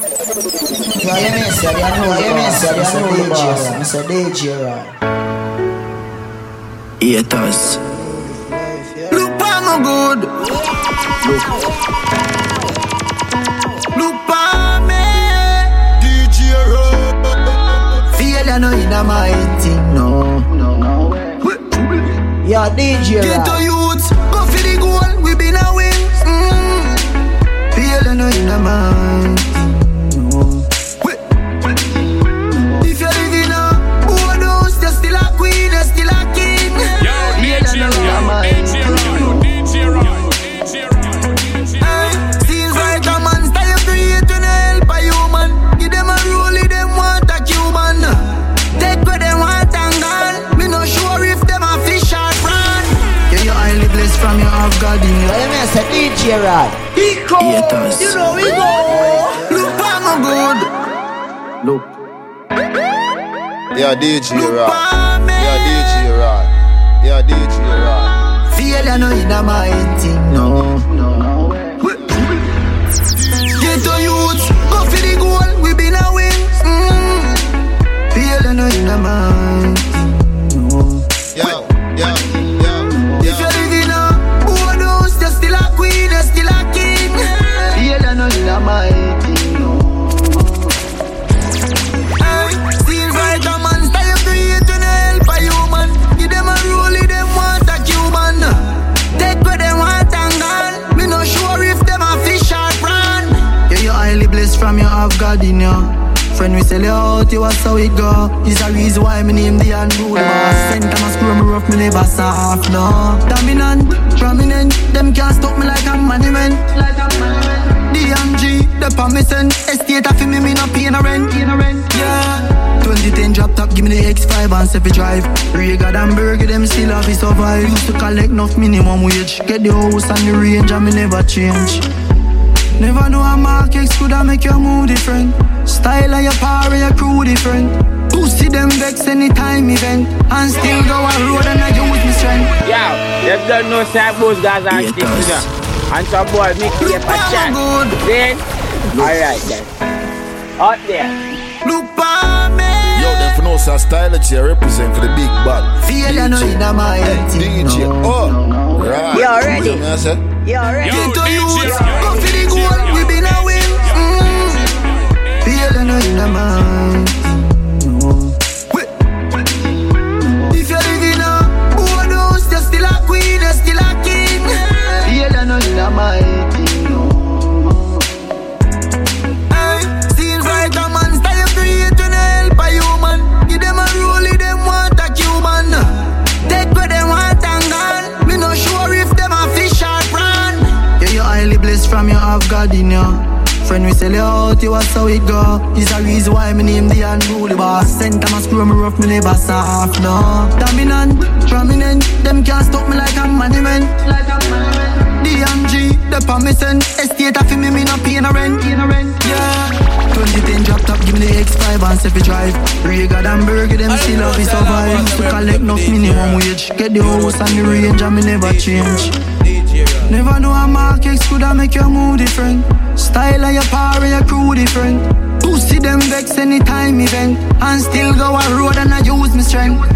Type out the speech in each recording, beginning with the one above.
Yeah, you mean say, you know, you mean say, you know the boss. Mr. DJ, right? Haters. Look pa mo good. Look. Look me. DJ Rock. You know in my thing, no. Yeah, DJ, Get to youths, go for the goal, we been a win. Mm. Feel you know in my say, DJ, right? Haters. You know we go. Look pa mo good. Look. Yeah, DJ pa. Yeah, DJ Rock. Yeah, DJ Rock. Feel you know in my thing, in. Friend, we sell you out, you was how it go. It's a reason why me name the unruly boss. Send them a screw me rough, me never soft, no. Dominant, prominent, them can't stop me like a monument. Like a monument. DMG, the permission. Estate a fi me, me not pay no rent. Yeah. 2010 drop top, give me the X5 and Sefi drive. Rega and Burger, them still have to survive. Used to collect enough minimum wage. Get the house and the range, and me never change. Never know a market could have make your mood different. Style of your power, your crew different. Who see them vex anytime event and still go a road and I use my strength. Yeah, them don't know say both guys are Haters. sticks you know. And some boy make you a chat. good. Then, alright then. Out there. Look pa me. Yo, them for no say style that you represent for the big bad. Feel you know in my Hey, thing, DJ. no. Oh, right. You already? You know what I said? You already? Yo, Get to DJ youths, Rock. go for the goal, we been a win. Mm. Feel you know in a my thing, no. If you're living a bonus, you're still a queen, you're still a king. Feel you know in a my blessed from your half God in ya. Friend, we sell you out, you was how it go. It's a reason why me name the unruly boss. Send them a screw me rough, me never soft, no. Dominant, prominent, them can't stop me like a monument. Like a monument. DMG, the permission. Estate a me, me no pay no rent. Yeah. 2010 drop top, give me the X5 and Sefi drive. Rega and Burger, them still have to survive. To collect enough minimum wage. Get the house and the range, and me never change. Never know a market could have make your mood different. Style of your power, your crew different. Who see them vex anytime event and still go a road and I use my strength.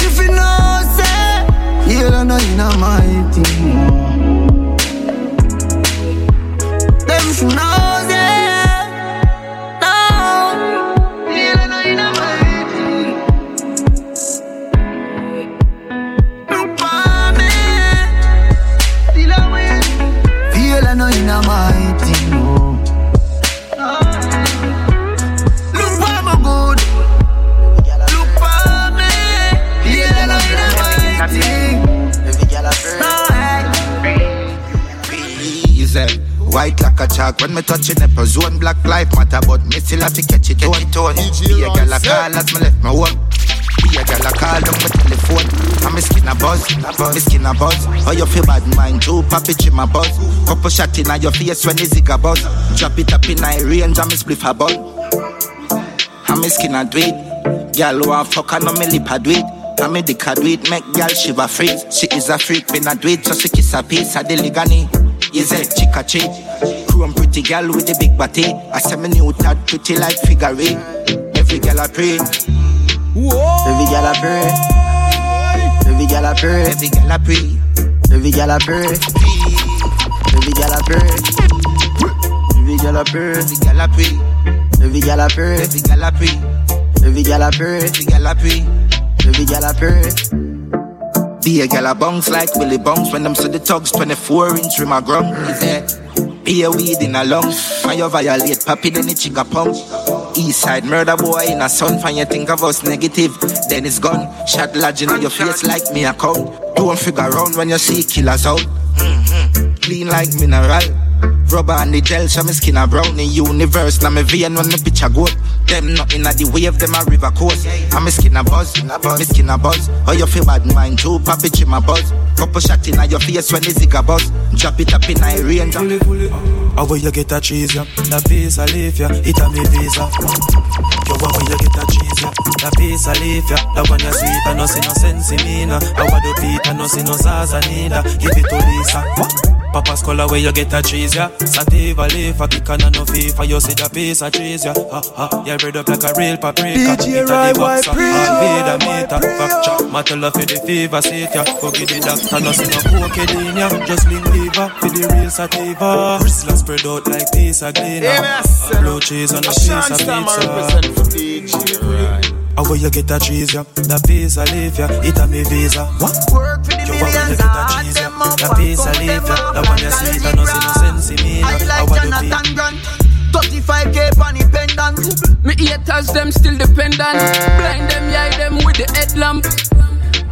If you know, say, you don't know you know my thing. Them should know, when me touch it, never zone black life matter, but me still have to catch it, tone, tone. Be a gal a call as me left my home. Be a gal a call on my telephone. And me skin a buzz, me skin a buzz. How you feel bad mind too, pop it in my buzz. Couple shot in your face when the a buzz. Drop it up in my range and me spliff a bun. And me skin a do it. Gal want fuck and no me lip a do it. And me dick a do it, make gal shiver freeze. She is a freak, me do it, so she kiss a piece of the ligani. You say chica chick. Chrome pretty girl with the big body. I say me new tad pretty like figure eight. Every girl I pray. Every girl I pray. Every girl I pray. Every girl I pray. Every girl I pray. Every girl I pray. Every girl I pray. Every girl I pray. Every girl I pray. Every girl I pray. Every girl I pray. Every girl I pray. Every girl I pray. Be a gal a bounce like Willie Bounce when them see the tugs 24 inch rim a grum. Is? Be a weed in a lung. When you violate papi, then the chicka pump. East side murder boy in a sun. When you think of us negative, then it's gone. Shot lodging on your face like me a count. Don't figure around when you see killers out. Mm-hmm. Clean like mineral. Rubber and the gel, so my skin a brown in universe. Now me vein when the bitch a go. Them not in the wave, them a river coast. And my skin a buzz, my skin a buzz. How you feel bad mind too, papi chim a buzz. Couple shot in your face when the zig a buzz. Drop it up in a range. How will you get a cheese, yeah? That piece I leave ya, it a me visa. Yo, how will you get a cheese, yeah? That piece I leave ya, that one you sweet, I no see no sense in me, nah. I do Peter, no see no Zaza neither. Give it to Lisa. What? Papa's color where you get a cheese, yeah. Sativa leaf, a kick and no FIFA. You see the piece of cheese, yeah. Ha ha. You bread up like a real paprika. DJ a Ride, why pray, vida why meter. chop. Matter love for the fever, seat, yeah. Forget the doctor, no see no cocaine, yeah. Just link liver for the real sativa. Bristler spread out like piece of cleaner. A blue cheese and a piece of pizza. How will you get a cheese, yeah? That piece I leave, yeah. It a me visa. What? Work for the Yo, how will you get a and cheese, yeah? up That and piece I come leave, them yeah. up That one you and sweet, girl I no see no sense in me. I nah. Like I do Jonathan feel? Grant. 35k on the pendant. Me haters, them still dependent. Blind them, yeah, them with the headlamp.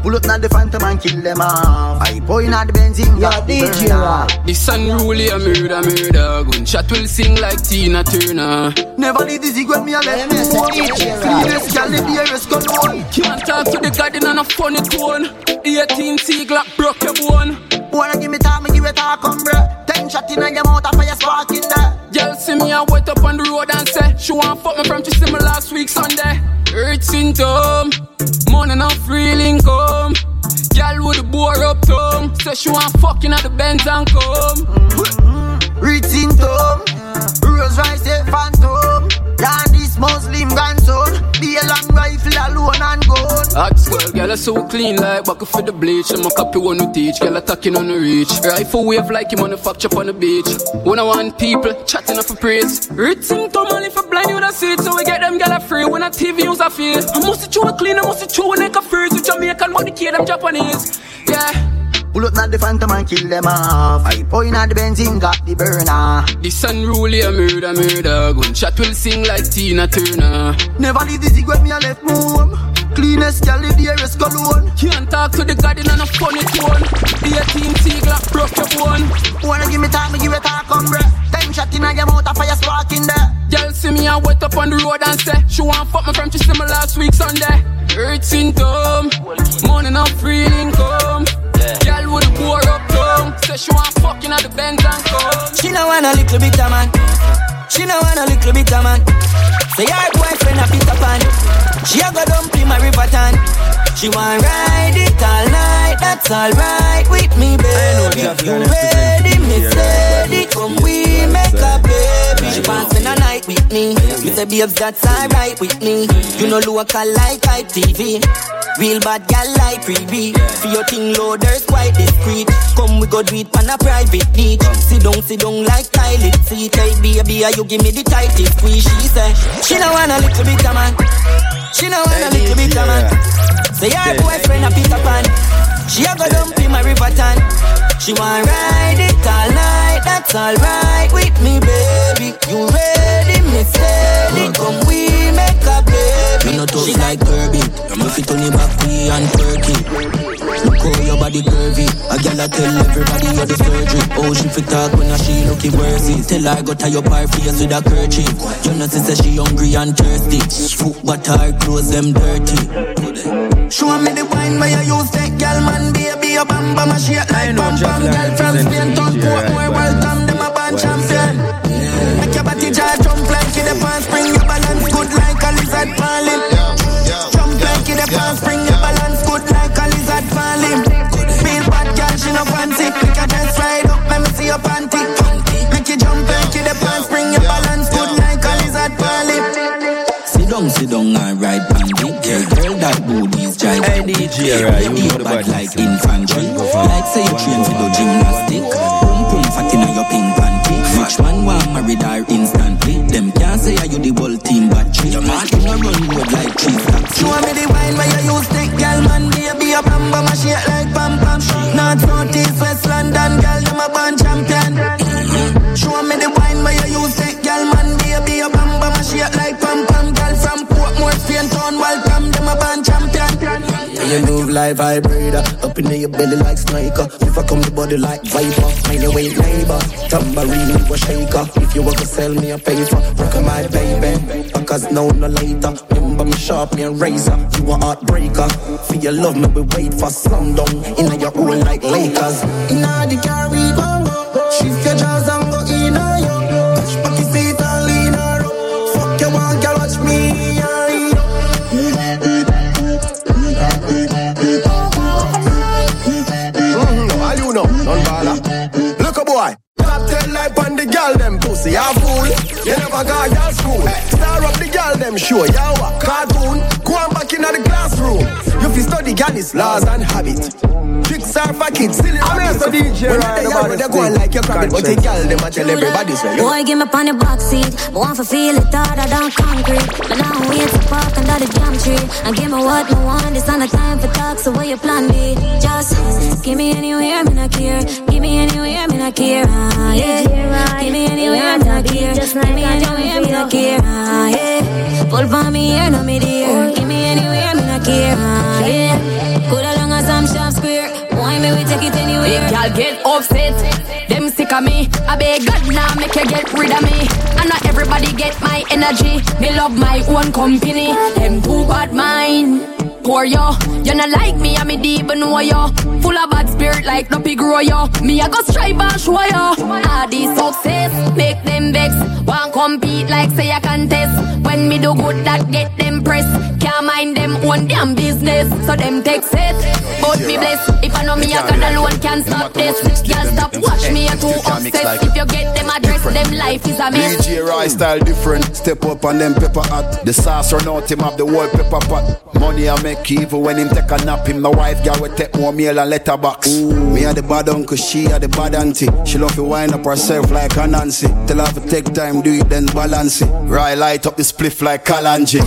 Pull up now the phantom and kill them off. I point at the benzene, Yo, got the DJ burner. Rock. The unruly a murder, murder. Gunshot will sing like Tina Turner. Never leave the zig when me a left me a say DJ Rock. Cleanest gal in the air is cologne. Can't talk to the garden on a funny tone. 18 C Glock broke your bone. Wanna give me time, me give it talk, come bruh. Ten shot in your mouth, I fire spark in there. Girl see me and wait up on the road and say she want fuck me from she see me last week Sunday. Earth symptom, money not free income. Girl with the bore up tongue, say she want fucking at the Benz and come. Read symptom. Rose so clean like bucket for the bleach. I'm a copy one who teach, girl, attacking on the reach. Rifle wave like him manufacture on the beach. When I want people chatting up for praise. Written to money for blind you the seat, so we get them girl free. When a TV use a feel. I must chew a clean, I must chew a neck a freeze. With Jamaican, but the kid them Japanese. Yeah. Pull up now the phantom and kill them off. I point at the benzene, got the burner. The This unruly a murder, murder. Gunshot will sing like Tina Turner. Never leave the zig when me a left home. Cleanest gal in the is cologne. Can't talk to the garden on a funny tone. The 18 C Glock broke your bone. Wanna give me time, me give it talk, come bruh. Ten shot in your mouth, and fire spark in there. Girl see me and wait up on the road and say she want fuck me from she see me last week Sunday. Earth symptom, money not free income. Girl with the bore up tongue, say she want fucking at the Benz and come. She no want a little bit of man. She no want a little bit of man. Say her boyfriend a Peter Pan. She a go dump in my river tan. She want ride it all night. That's alright with me, baby. You ready, me steady. Come we make a baby. She want spend a night with me. Me say babes, that's alright with me. You know local like ITV. Real bad gal like freebie. For your thing loaders quite discreet. Come we go do it on a private beach. Sit down, sit down like toilet seat. Hey baby, you give me the tightest squeeze. She say she no want a little bit of man. She no want a little bit of man. Say her boyfriend a Peter Pan. She a go dump in my river tan. She want ride it all night. That's alright with me, baby. You ready, me steady. Come we make a baby. Me no tough like Kirby. You fit on the back we and perky. Look how your body curvy. A gal a tell everybody you're the surgery. Oh, she fit talk when a she looking worthy. Tell her go tie up her face with a kerchief. You know she say she hungry and thirsty. Foot but her clothes them dirty. Show me the wine where you use that gal man baby a bam bam a shake like bam bam gal from Spain turn court more welcome them a band champion Make your body jar jump like in the pan lizard falling Jump like in the pan spring your balance good like a lizard falling Feel bad gal she no fancy pick a dress right up let me see you your panty. Make you jump and keep the pants, bring your balance good like a lizard poly. Sit down, sit down and ride panty. Girl, girl, that booty's jive. Hey, DJ, right, you know the bad bad like infantry. Like say you train for the gymnastic. Boom, boom, fat inna your pink panty. Which man want married her instantly? Run road like taxi. Show me the wine where you use stick, girl, man, baby, a bam bam, a shake like pam pam. North, south, east, west, London, Like vibrator, up in your belly like sniper. If I come the body like viper, mind your way neighbor. Tambourine you a shaker. If you want to sell me a paper, rock my baby. Because now no later. Remember me sharp, me a razor. You a heartbreaker. For your love, me we wait for sundown. In your own like Lakers. Inna the car we go, pussy, you fool. You never got your school. Star up the girl them show, you a cartoon. You fi study Ghana's laws and habit. Tricks are for kids, silly I'm rabbits. a DJ, When right, they about are, this they go on like your crabbit, but the Conscience. girl them a tell everybody say. you Boy, give me on the box seat. But want to feel it harder than concrete. But now I'm wait to park under the jam tree. And give me what me want. This not the time for talk. So what your plan be? Just give me anywhere, me not care. Give me anywhere, me not care. Ah, yeah. Give me anywhere, me not care. Give me anywhere, me not care. Ah, yeah. Pull for me here, no me dear. Give me anywhere, me not care. Ah, yeah. Coulda long as I'm sharp square. Why me we take it anywhere? If y'all get upset, them sick of me. I beg God now make you get rid of me. And not everybody get my energy. Me love my own company. Them too bad mind. Poor yo, you not like me, I'm me deep and know yo. Full of bad spirit like no pig grow yo. Me I go strive and show yo. All this success make them vex. Want compete like say I contest. When me do good that get them press. Can't mind them own damn business. So them take it. But me bless. If I know me I got alone can't stop this. Girl stop watch me I too obsessed. If you get them address them life is a mess. DJ style different. Step up on them pepper hot. The sauce run out him have the whole pepper pot. Money I make even when him take a nap. Him the wife girl will take more meal and letterbox. Me a the bad uncle, she had a the bad auntie. She love to wind up herself like a Nancy. Tell her to take time, do it then balance it. Right light up the spliff like Kalanji.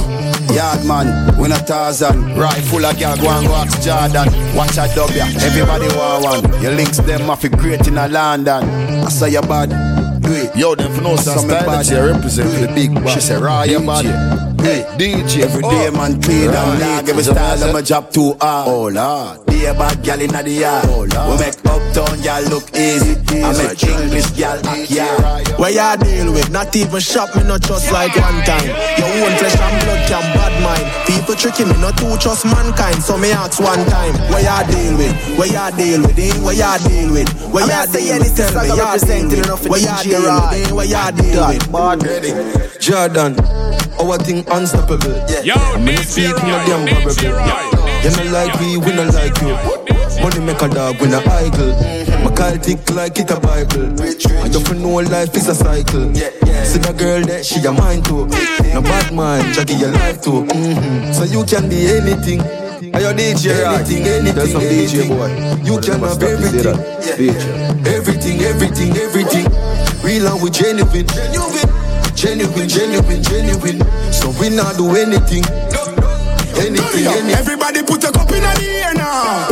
Yard man, win a Tarzan. Right full of girl, go and go ask Jordan. Watch a dub ya, everybody want one. Your links them off great in a London. I say you bad, do it. Yo, them for no Some style bad, that you represent the big bad. She say, Raw, you bad. Hey, DJ, every day man clean and dog. Every style of my job too hard. Oh Lord, be a bad gal in the yard. Oh Lord, we make uptown gal look easy. I make English gal act yard. Where ya deal with? Not even shop me, not just like one time. Your own flesh and blood can bad mind. People tricking me, not to trust mankind. So me ask one time, where ya deal with? Where ya deal with? Eh? Where ya deal with? Where ya deal with? Tell me, ya deal with? Where ya deal with? Where ya deal with? Jordan, our thing unstoppable. Yo, Me DJ see it in a damn DJ. Rai, You not like me, we not like you. Money make a dog when a idle. My call tick like it a Bible. I don't know life is a cycle. Yeah, yeah. See the girl that she a mind too. No bad mind, Jackie your life too. Mhm. So you can be anything. Are you DJ anything, anything, Tell some DJ boy. You can have everything. Everything, everything, everything. Real and we genuine. Genuine, genuine, genuine. Genuine. So we not do anything. Anything, anything. Everybody put a cup in the air now.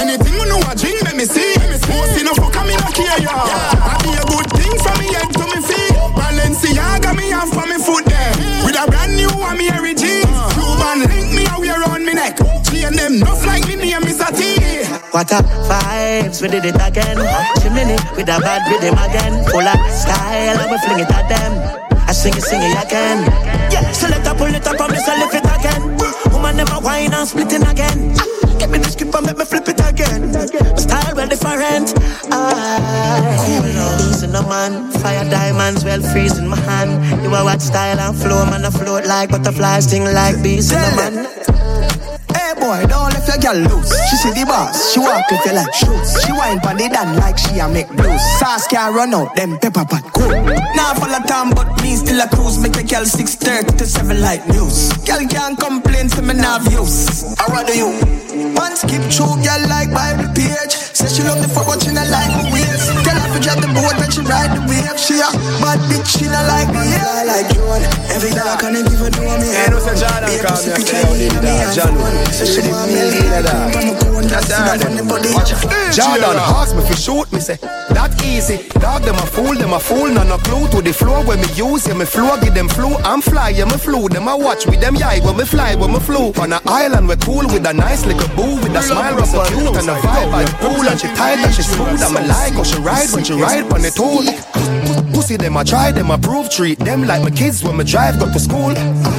Anything you know I drink, let me see. Most in a fuck, I'm in a care, yeah. I be a good thing from me head to me feet. Balenciaga me off for me foot there. With a brand new one, me Harry G. Cuban link me a wear on me neck. Chain them nuff like me name is a T. What up, vibes, we did it again. Chimney with a bad rhythm again. Full of style, and we fling it at them. I sing it, sing it again. Yeah, so let her pull it up and me so lift it again. Woman never whine and split it again. Give me the script and make me flip it again. My style well different. I losing a man. Fire diamonds well freezing my hand. You are what style and flow, man. I float like butterflies, sting like bees in the man. Hey boy, don't let your girl loose. She see the boss, she walk with you like shoes. She wine pon the dan like she a make blues. Sauce can't run out, them pepper pot cool. Now full of time, but still cruise. Make a girl 630 to 7 like news. Girl can't complain, to me not use. I rather you? One skip through, girl like Bible page. Say she love the fuck, but she not like my ways. Tell her to drop the boat when she ride the wave. She a bad bitch, she not like me. Yeah, I like Joan. Every girl I can give her know me. Yeah, no, say Jordan come here, say how they do that. John, say she want me leader that. Jordan ask me fi shoot me say that easy. Dog them a fool, them a fool, none a clue to the floor when me use yeah me flow, give them flu. I'm fly, yeah me flew. Them a watch with them yeah when me fly, when me flew. On a island we cool with a nice little boo with a smile was so cute and a vibe by the pool and she tight and she smooth. I'm a like how she ride when she ride on the tool. Pussy them I try, them I prove, treat them like my kids when me drive go to school.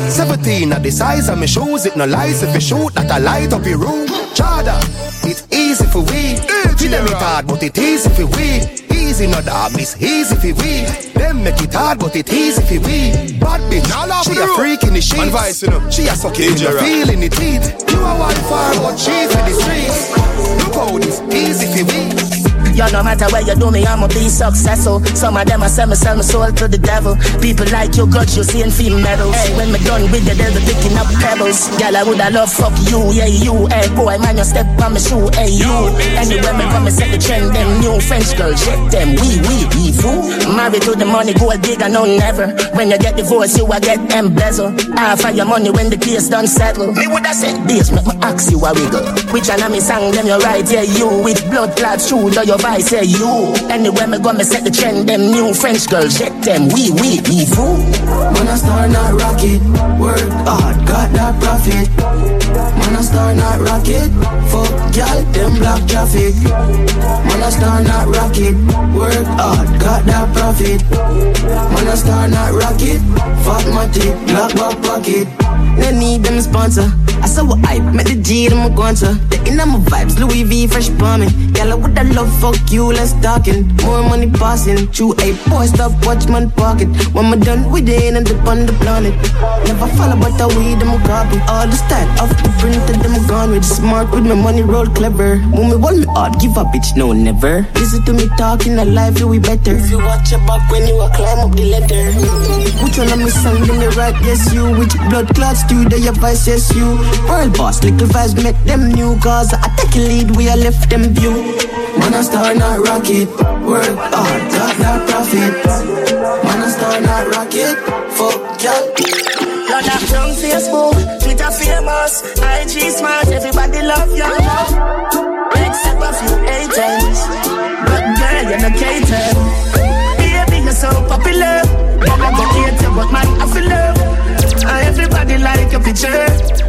17 at the size of me shoes, it no lies if you shoot that I light up your room. Chada, it's easy for we. We them it hard, but it easy for we. Easy no dog, it's easy for we. Them make it hard, but it easy for we. Bad bitch, she a freak in the sheets. She a suck in the feel in the teeth. You a wild far, but she for the streets. Look how this easy for we. Yo, no matter where you do me, I'ma be successful. Some of them I sell me, sell my soul to the devil. People like you, got you seeing film medals. Hey, when me done with it they're the devil, picking up pebbles. Girl, I woulda love fuck you, yeah you. Hey boy, man, you step on my shoe, hey you. Anywhere me come, me set the trend. Them new French girls, check them, we we we fool. Married to the money, gold digger, no never. When you get divorced, you a get embezzle. Half of your money when the case done settle. Me woulda said this, make me ask you a wiggle. Which one of me sang them you right, yeah you. With blood clots, shoe, do your I say you. Anywhere me go, me set the trend. Them new French girls, check them. We, we, we fool. When I start not rocket, work hard, got that profit. When I start not rocket, fuck y'all, them block traffic. When I start not rocket, work hard, got that profit. When I start not rocket, fuck my tip, black back pocket. They need them sponsor. I saw what hype, met the G, them a gonza. The inner my vibes, Louis V, fresh bombing. Girl, I woulda love fuck you, let's talking. More money passing. True, a boy, stop watch man pocket. When I'm done with it, and up on the planet. Never follow, but I weed, them a copy. All the style off the printed, them a gone with smart with my money roll clever. When me want me hard, give a bitch, no, never. Listen to me talking, a life, you we better. If you watch your back when you a climb up the ladder. Which one of me then you right, yes, you. Which blood clots they your vice, yes, you. World boss, little vibes, make them new cause I take a lead, we a left them view. Man, I start not rocket, work hard, got that profit. Man, I start not rocket, fuck y'all. Up from Facebook, Twitter famous, IG smart, everybody love you. Except a few haters, but girl, you're not catered. Baby, you're so popular, girl, I go hate you, but man, I feel love. And everybody like your picture.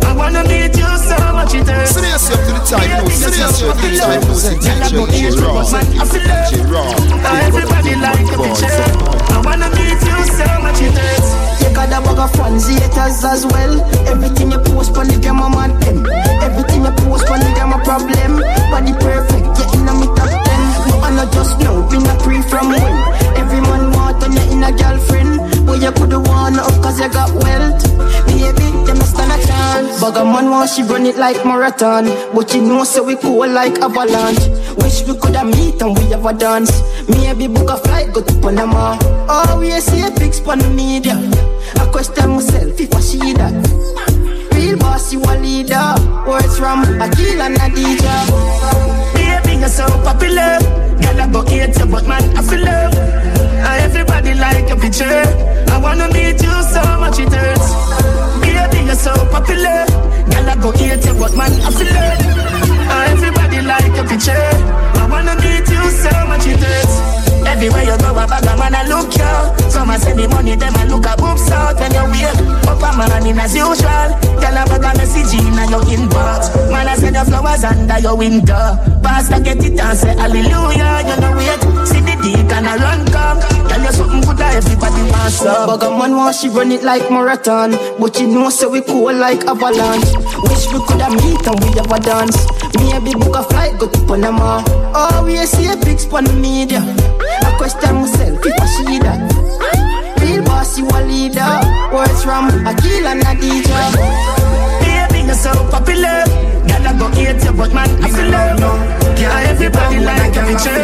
I wanna meet you so much it hurts. Serious up to the time, no. Serious up to the time, no. Raw. DJ Raw. And everybody like your picture. I wanna meet you so much it hurts. You got a bag of fans, haters as well. Everything you post on the gram, I'm on them. Everything you post on the gram, a problem. Body perfect, yeah, in a me top ten. No, I not just know, been a pre from when. Every man want on you in a girlfriend. But you coulda won up cause you got wealth. Baby, them a stand a chance. A man want she run it like marathon. But you know, so we cool like avalanche. Wish we coulda meet and we have a dance. Maybe book a flight, go to Panama. Oh, we see a big span the media. I question myself if I see that. Real boss, you a leader. Words from Akil and Adija. Baby, you're so popular. Girl, I go hate you, but man, I feel love. Everybody like your picture. I wanna meet you so much it hurts. Baby, you're so popular. Girl, I go hate you, but man, I feel. And everybody like your picture. I wanna meet you so much it hurts. Everywhere you go, a bag of man, I look you. Some a say the money, them a look a boobs out when you wake up a man in as usual. Tell a bag of message in your inbox. Man, I say the flowers under your window. Pastor get it and say hallelujah. You know wait, see the deacon a run come. Tell you something good that everybody wants up. Of man want she run it like marathon. But you know, so we cool like avalanche. Wish we coulda meet and we have a dance. Maybe book a flight, go to Panama. Oh, we see a big span the media. I question myself if I see that. Real boss, you a leader. Words from Akil and Adija. Baby, you're so popular. Girl, hate you, but man, I feel love. Yeah, everybody like a picture.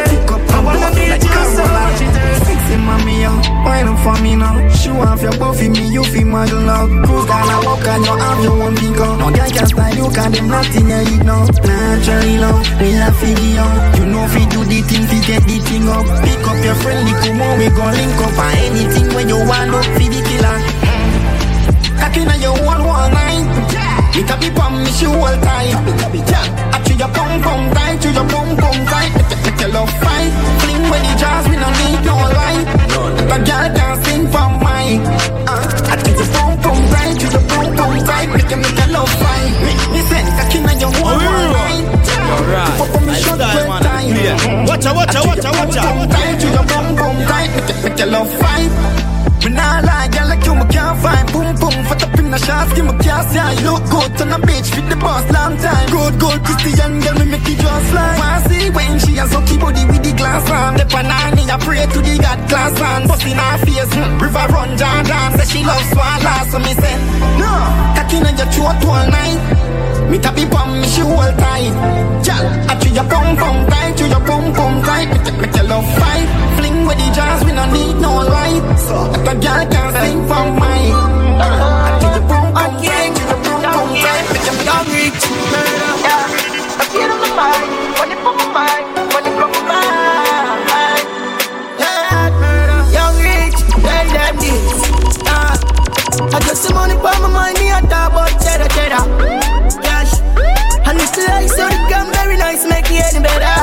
I wanna meet you so much. Sexy mommy, yo, wine up for me now. Show off your buffy, me you feel model now. Cruise down a walk and you have your own big gun. No girl can style you, cause them not in your head now. Naturally now, we a figure out. You know if you do the thing, fi get the thing up. Pick up your friend, come on, we gon' link up. And anything when you want, up, fi the killer. Cocky on your one one night. You can be pump me shoe all tight. I chew your pum pum tight, chew your pum pum tight. Make, make your love fight. Fling with the jazz, we don't need no light. The girl can sing for mine. Uh, I chew your pum pum tight, chew your pum pum tight. Make you make your love fight. Me, me say cocky on your one one night. Alright, I style man, clear. Watch out, watch out, watch out, watch. Tight, chew your pum pum tight. Make, you- make your love fight. Me nah lie, girl like you me can't find Boom boom, fat up in the shots, give me gas Yeah, you look good on the beach with the boss long time. Good, good, Christian girl, me make it just fly Wanna see when she has lucky body with the glass on. The panani, I pray to the God glass on. Bust in her face, hmm, river run Jordan Say she loves swallow, so me say No, cocky on your throat all night. Me tabi pum, me she hold tight. Girl, I chew your pum pum tight Chew your pum pum tight. Make, it- make your love fight. Fling with the jazz, we don't need no light. So, if a girl can't sing for mine. I chew your pum pum tight Chew your pum pum tight Make your love reach Yeah, I feel on young rich Tell them this Ah, I got some money for my mind Me a talk about cheddar. And it's like so the very nice, make it better.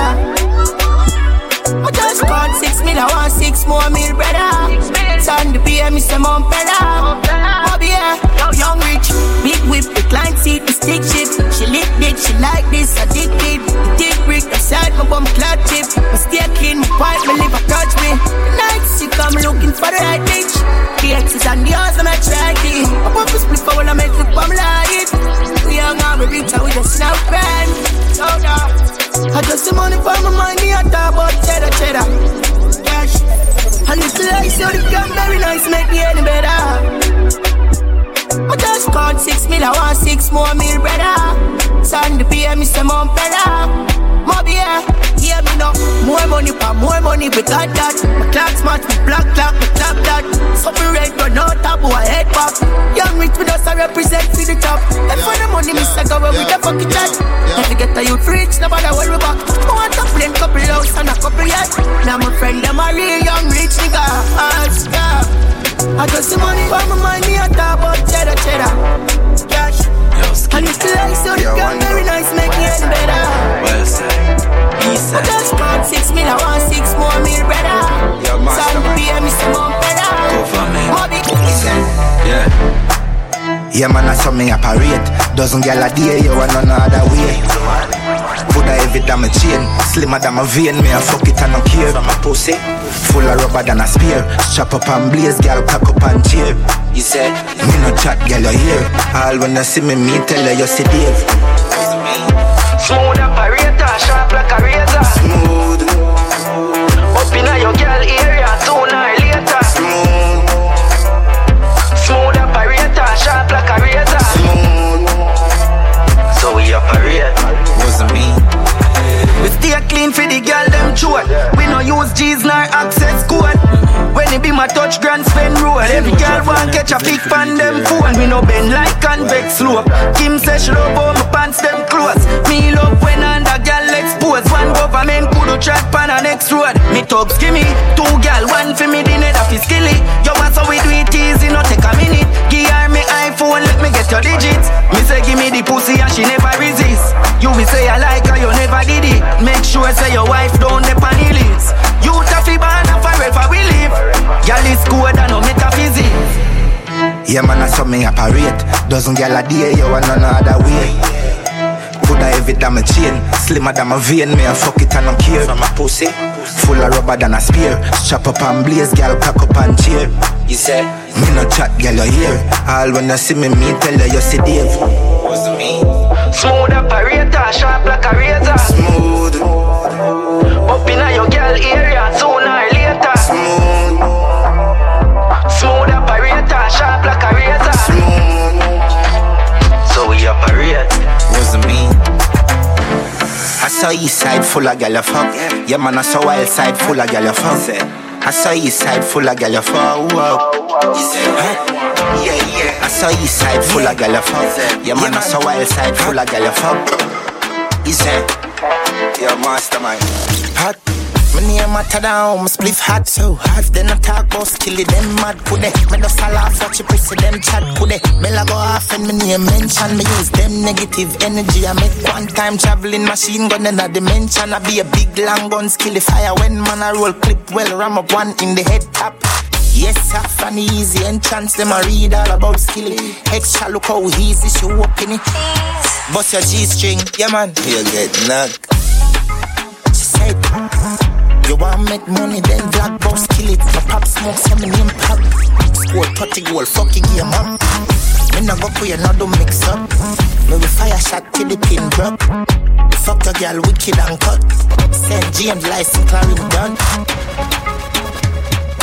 I just called six mil, I want six more mil, brother. Son, the PM is a mom, brother. Yeah, young rich, big whip, recline seat, the stick shift. She lick dick, she like this, addicted. The dick brick, upside my bum club chip. My stay clean, my pipe, my liver touch me. Night, she come looking for the right bitch. The X's and the O's, I'm attracted. I pop a split for when I make the bum like it. We young and we rich and we just now grand. So I just the money for my money, I a talk about cheddar, cheddar. Cash. And it's like so the gun very nice, make me any better. I just called six mil, I want six more mil, brother. Son, the PM the mom, brother. Moby, yeah, hear me now. More money for more money, we got that. My clock smart, we black clock, my clap that. Something red, but no top, boy, head pop. Young rich with us, I represent for the top. And for the money, me say go where with the fucking chat. If you get the youth rich, no matter where we back. I want a plane, couple house, and a couple yacht. Now my friend, them a real young rich nigga. Ask, yeah. I got some money for my mind, me a talk about cheddar, cheddar. Cash. And it's like so the gun very nice, make me any better. Well said. East I just called six mil, I want six more mil, brother. Yo, master Son, man. PM is some more better. Government. Moby. Yeah. Yeah, man, I saw me operate. Dozen gal a day, you want none other way. A heavy than my chain, slimmer than my vein. Me a fuck it and no care. From my pussy, full of rubber than a spear. Strap up and blaze, gal pack up and cheer. You said, me no chat, gal you hear. All when you see me, me tell her you see Dave. Smooth operator, sharp like a razor. Smooth. Up in your girl area, clean for the girl them throat. We no use G's nor access code. When it be my touch grand spend road. Every girl want catch a pic pan them phone. We no bend like convex slope. Kim say she love how my pants them close. Me love when under girl expose. One government could track pan a next road. Me talk skimmy. Two girl, one for me the net of skilly. Yo, what so we do it easy, no take a minute. Give me iPhone, let me get your digits. Me say give me the pussy and she never resist. You will say I like her, you never did it. Make sure say your wife don't depend on list. You taffy ban and forever we live. Girl is good and no metaphysics. Yeah, man, I saw me operate. Dozen gal a day, you want none other way. Put a heavy than my chain, slimmer than my vein. Me a fuck it and no care. From my pussy, full of rubber than a spear. Strap up and blaze, gal pack up and cheer. You say Me no chat, gal you hear. All when you see me, me tell her you see Dave. Wasn't me. Smooth operator, sharp like a razor. Smooth. Up in your girl area, sooner or later. Smooth. Smooth operator, sharp like a razor. Smooth. So we operate. Wasn't me. I saw east side full of gal fuck. Yeah man, I saw wild side full of gal fuck. I saw east side full of gal fuck. I saw east side full of gal fuck. Yeah man, I saw wild side full of gal fuck. Is it? Yeah, mastermind. Hot. My name matter down, my spliff hot so hot. Then I talk about skilly, them mad could they? Me just fall off, watch you press them chat could they? Bella go off and my name mention me use them negative energy. I make one time traveling machine gun in a dimension. I be a big long gun skilly fire when man I roll clip well ram up one in the head top. Yes, half an easy entrance, them I read all about skilly. Extra look how easy she walking it. Bust your G string, yeah man, you get knocked. She said. You want to make money, then black box kill it. My pop smoke, so me name pop. Score 30 goal, fuck your game up. Me no go for you, no do mix up. Me we fire shot till the pin drop. Fuck your girl, wicked and cut. Send James license, clearing done.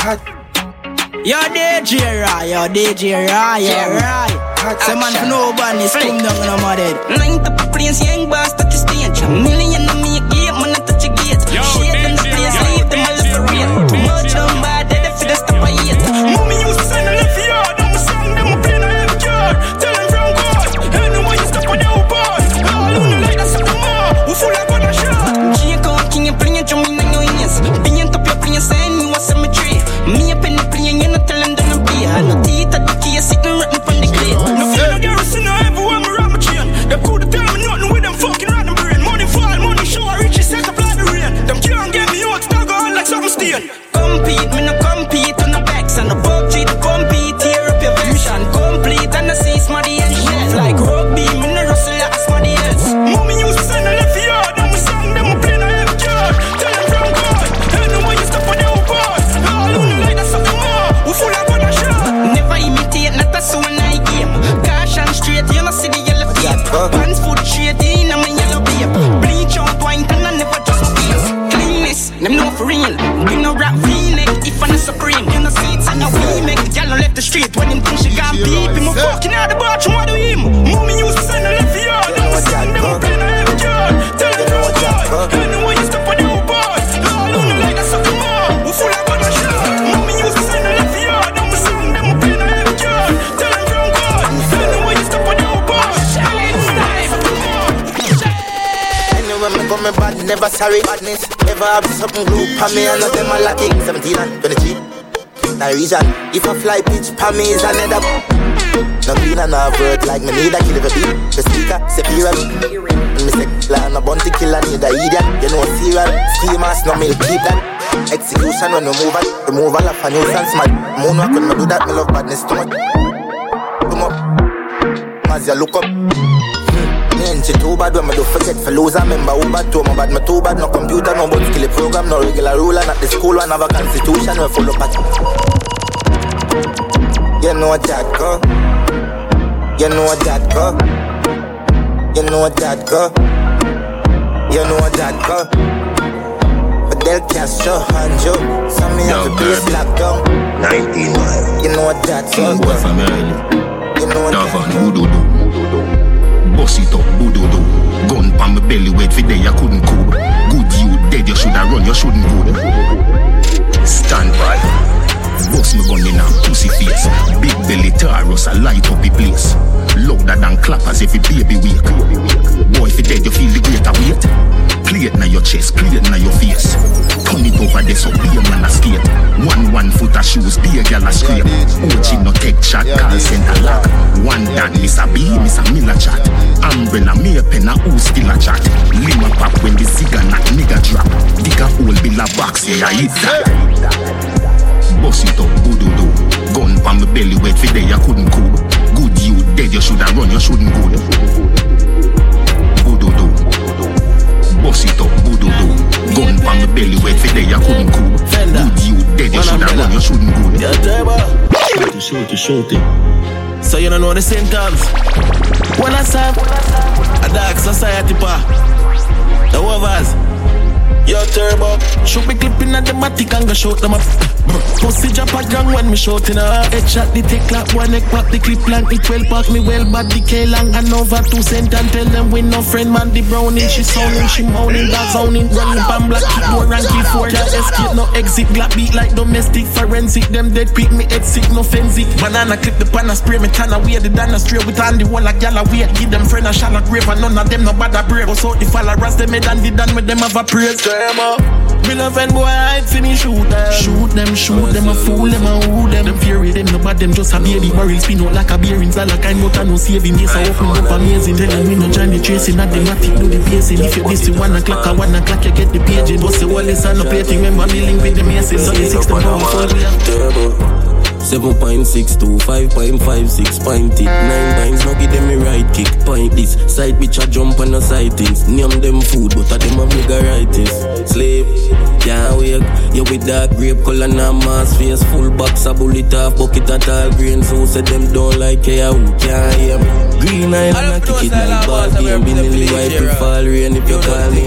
Hot. Yo DJ Rai, yo DJ Rai, yeah right. Man for no bunny, skim down on my head. Nine to planes, young boss touch the stage. Million a teeth at the key, sitting rotten from the gate. No fear no garrison, no everywhere me rock my chain. Them could tell me nothing with them fucking rotten brain. Money fall, money show, riches set up like the rain. Them can't get me out, start going like something stain. Compete, me no compete yellow. Pants foot straight in, I'm a yellow babe. Bleach out wine, and I never just face. Cleanness, them know for real. We no rap V-neck, if I'm not supreme. You know seats and now we make the gal left the street. When him think she gone beep, him a fucking out the bathroom, what do never sorry. Badness, never have something glue pa me. And of them are lacking 17 and 23. Now reason, if I fly pitch pa me is another. No clean and no word like me need a kill a beat. The speaker, superior. And me say, plan a bounty killer need a idiot. You know serial, schemers no milk keep that. Execution when we move on, removal of a nuisance man. Moonwalk when me do that, me love badness too much. Come up, you look up. Ain't shit too bad when me do forget for lose I remember who bad? To me bad me too bad. No computer, no but skill program No regular ruler, not the school one Have a constitution we full up at You know that go You know that go You know that go You know that go Fidel Castro, Hanjo Some me have to place lockdown 19 mile. You know that go King boy from early. You know Davan, Bududu. Boss it up, Bududu. Gun pan my belly, wait for day, I couldn't cool. Good you dead, you shoulda run, you shouldn't good. Stand by. Boss me gun in a pussy face. Big belly Taurus, I light up the place. Louder than clappers if it baby wake. Boy, if you dead, you feel the greater weight. It na your chest, it na your face. Turn it over there so be a man a skate. One one foot of shoes, be a gal a scrape. OG no take shot, call center lock. One dan, Miss B, Miss a Miller chat. Umbrella, me a pen a who still a chat. Lima pop when the cigar knock nigga drop. Dig hole, build a box, yeah I hit that. Bust it up, bududu. Gun pa my belly, wait for day, I couldn't cool. Good you dead, you shoulda run, you shouldn't go. good. Bududu. Bust it up, bududu. Gun pa my belly, wait for day, I couldn't cool. Good you dead, you shoulda run, you shouldn't good. Yeah, Turbo. Shorty, shorty, shorty. So you don't know the symptoms. When I serve a dark society pa, the overs. Yo, Turbo. Shoot me clipping at the matic and go shoot them up. Pussy drop a gang when me shooting her. Head shot the tick clap, one neck pop the clip long. It well pack me well, but the K long and over two cent and tell them we no friend man. The browning she sounding, she moaning, that zoning, running bam black more ranky for that escape no exit. Black beat like domestic forensic. Them dead pick me head sick no fensic. Banana clip the pan spray me tan away the dana straight with on the wall like gyal away. Give them friend a shall grave and none of them no bad a brave. Go out the followers them head and the done with them have a praise. Them up. Me love and boy I me shoot them. Shoot them, shoot them, a fool them, a who them. Them fury them, no bad them just a baby barrel spin out like a bearing. All like kind motor no saving. Yes, I open up amazing. Tell them we no Johnny chasing at them, I do the pacing. If you miss the one o'clock or one o'clock, you get the page. Bust the wall, it's on the plating. Remember me link with the message. So the six to pound for we have 7.62, 5.56, pint it. Nine times, no give them a right kick. Pint this, side bitch a jump on the sightings. Name them food, but a them a megaritis. Sleep, can't wake. You with that grape color and mass face. Full box a bullet off, bucket at all green. So said them don't like care who can't hear me. Green island, I kick it like ball game. In the white, fall rain if you call me.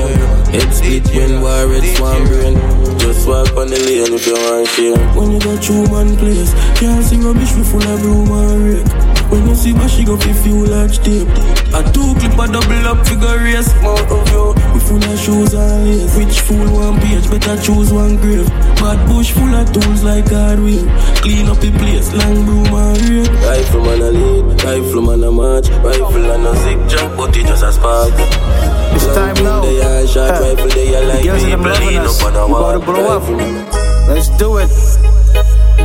Head split when war, red swan brain. Just walk on the lane if you want shame. When you got true man place. Can't see rubbish, we full of and rake. When you see what she go fi fuel large tape. A two clip a double up figure race. Mount of you, full of shoes and lace. Which fool one page, better choose one grave. Bad bush full of tools like hardware. Clean up the place, long broom and rake. Rifle man a lead, rifle man a march. Rifle and a zigzag, but it just a spark. It's time now. They are shot Huh. rifle, they are like Girls in them people loving lean us. up on a We wall. about to blow up. Rifle. Let's do it.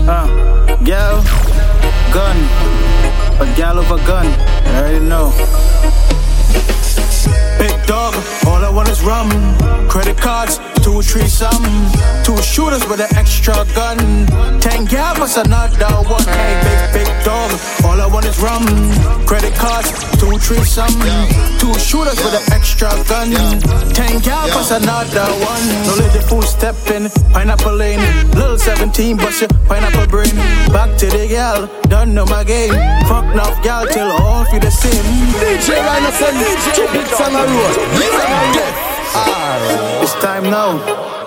Uh, gal, gun, a gal of a gun. I already know. Big dog, all I want is rum. Credit cards, two, three, some. Two shooters with an extra gun. Ten gal, but another one. Hey, big, big dog, all I want is rum. Credit cards, two, three, some. Two shooters with an extra gun. Ten gal, but another one. No little fool stepping, pineapple lane. Little 17, bust your pineapple brain. Back to the gal, done know my game. Fuck enough gal till all feel the same. DJ Rhino send two big song a road. Big It's time now.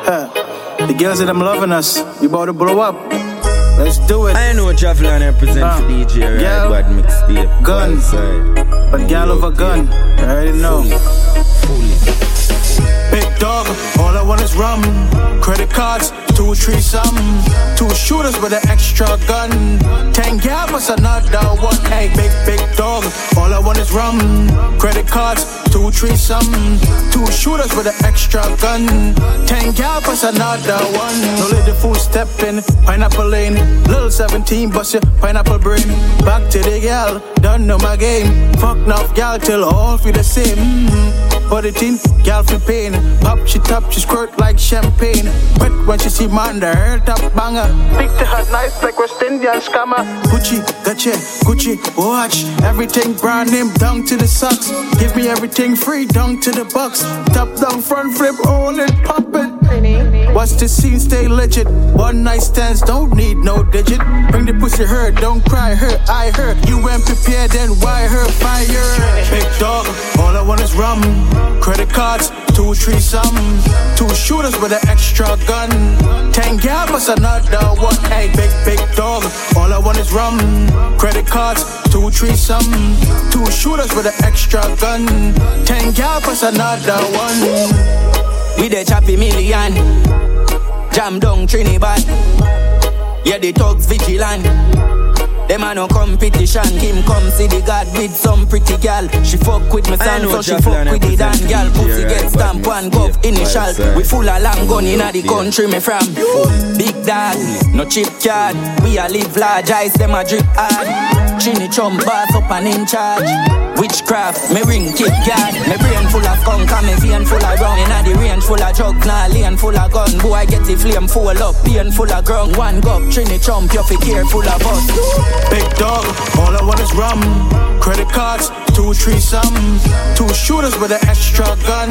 Huh. The girls that I'm loving us, we about to blow up. Let's do it. I know Travelan represent Uh, for DJ, right? yeah. Bad mixtape. Gun. Side. But gal of a gun, I already know. Big dog, all I want is rum. Credit cards, two, three, some. Two shooters with an extra gun. Ten gal, but another one. Hey, big, big dog, all I want is rum. Credit cards, two, three, some. Two shooters with an extra gun. Ten gal, but another one. No little fool stepping, pineapple lane. Little 17, bust your pineapple brain. Back to the gal, done know my game. Fuck enough gal till all feel the same. Mm. Body thin, gal feel pain. Pop, she top, she squirt like champagne. Wet when she see man, the her top banger. Big to her nice like West Indian scammer. Gucci, gotcha, Gucci, watch. Everything brand name down to the socks. Give me everything free down to the box. Top down, front flip, all it, poppin'. Watch the scene, stay legit. One night stands, don't need no digit. Bring the pussy her, don't cry her, I her. You ain't prepared, then why her fire? Big dog, all I want is rum. Credit cards, two, three, some. Two shooters with an extra gun. Ten gal, plus another one. Hey, big, big dog, all I want is rum. Credit cards, two, three, some. Two shooters with an extra gun. Ten gal, plus another one. We the choppy million. Jam down Trinidad. Yeah, the thugs vigilant. Them a no competition. Him come see the God with some pretty gal. She fuck with me son, so she fuck with the dan represent gal. Pussy get stamp it. gov initial. Side. We full of long gun inna the country me from. Big dog, no chip card. We a live large, eyes them a drip hard. Chinny chum boss up and in charge. Witchcraft, me ring kick guard. Me brain full of skunk and me vein full of rum. Inna the range full of drugs, nah lane full of gun. Boy I get the flame full up, pain full of ground. One gov, Trini chump, you fi careful of us. Big dog, all I want is rum. Credit cards, two, three, some. Two shooters with an extra gun.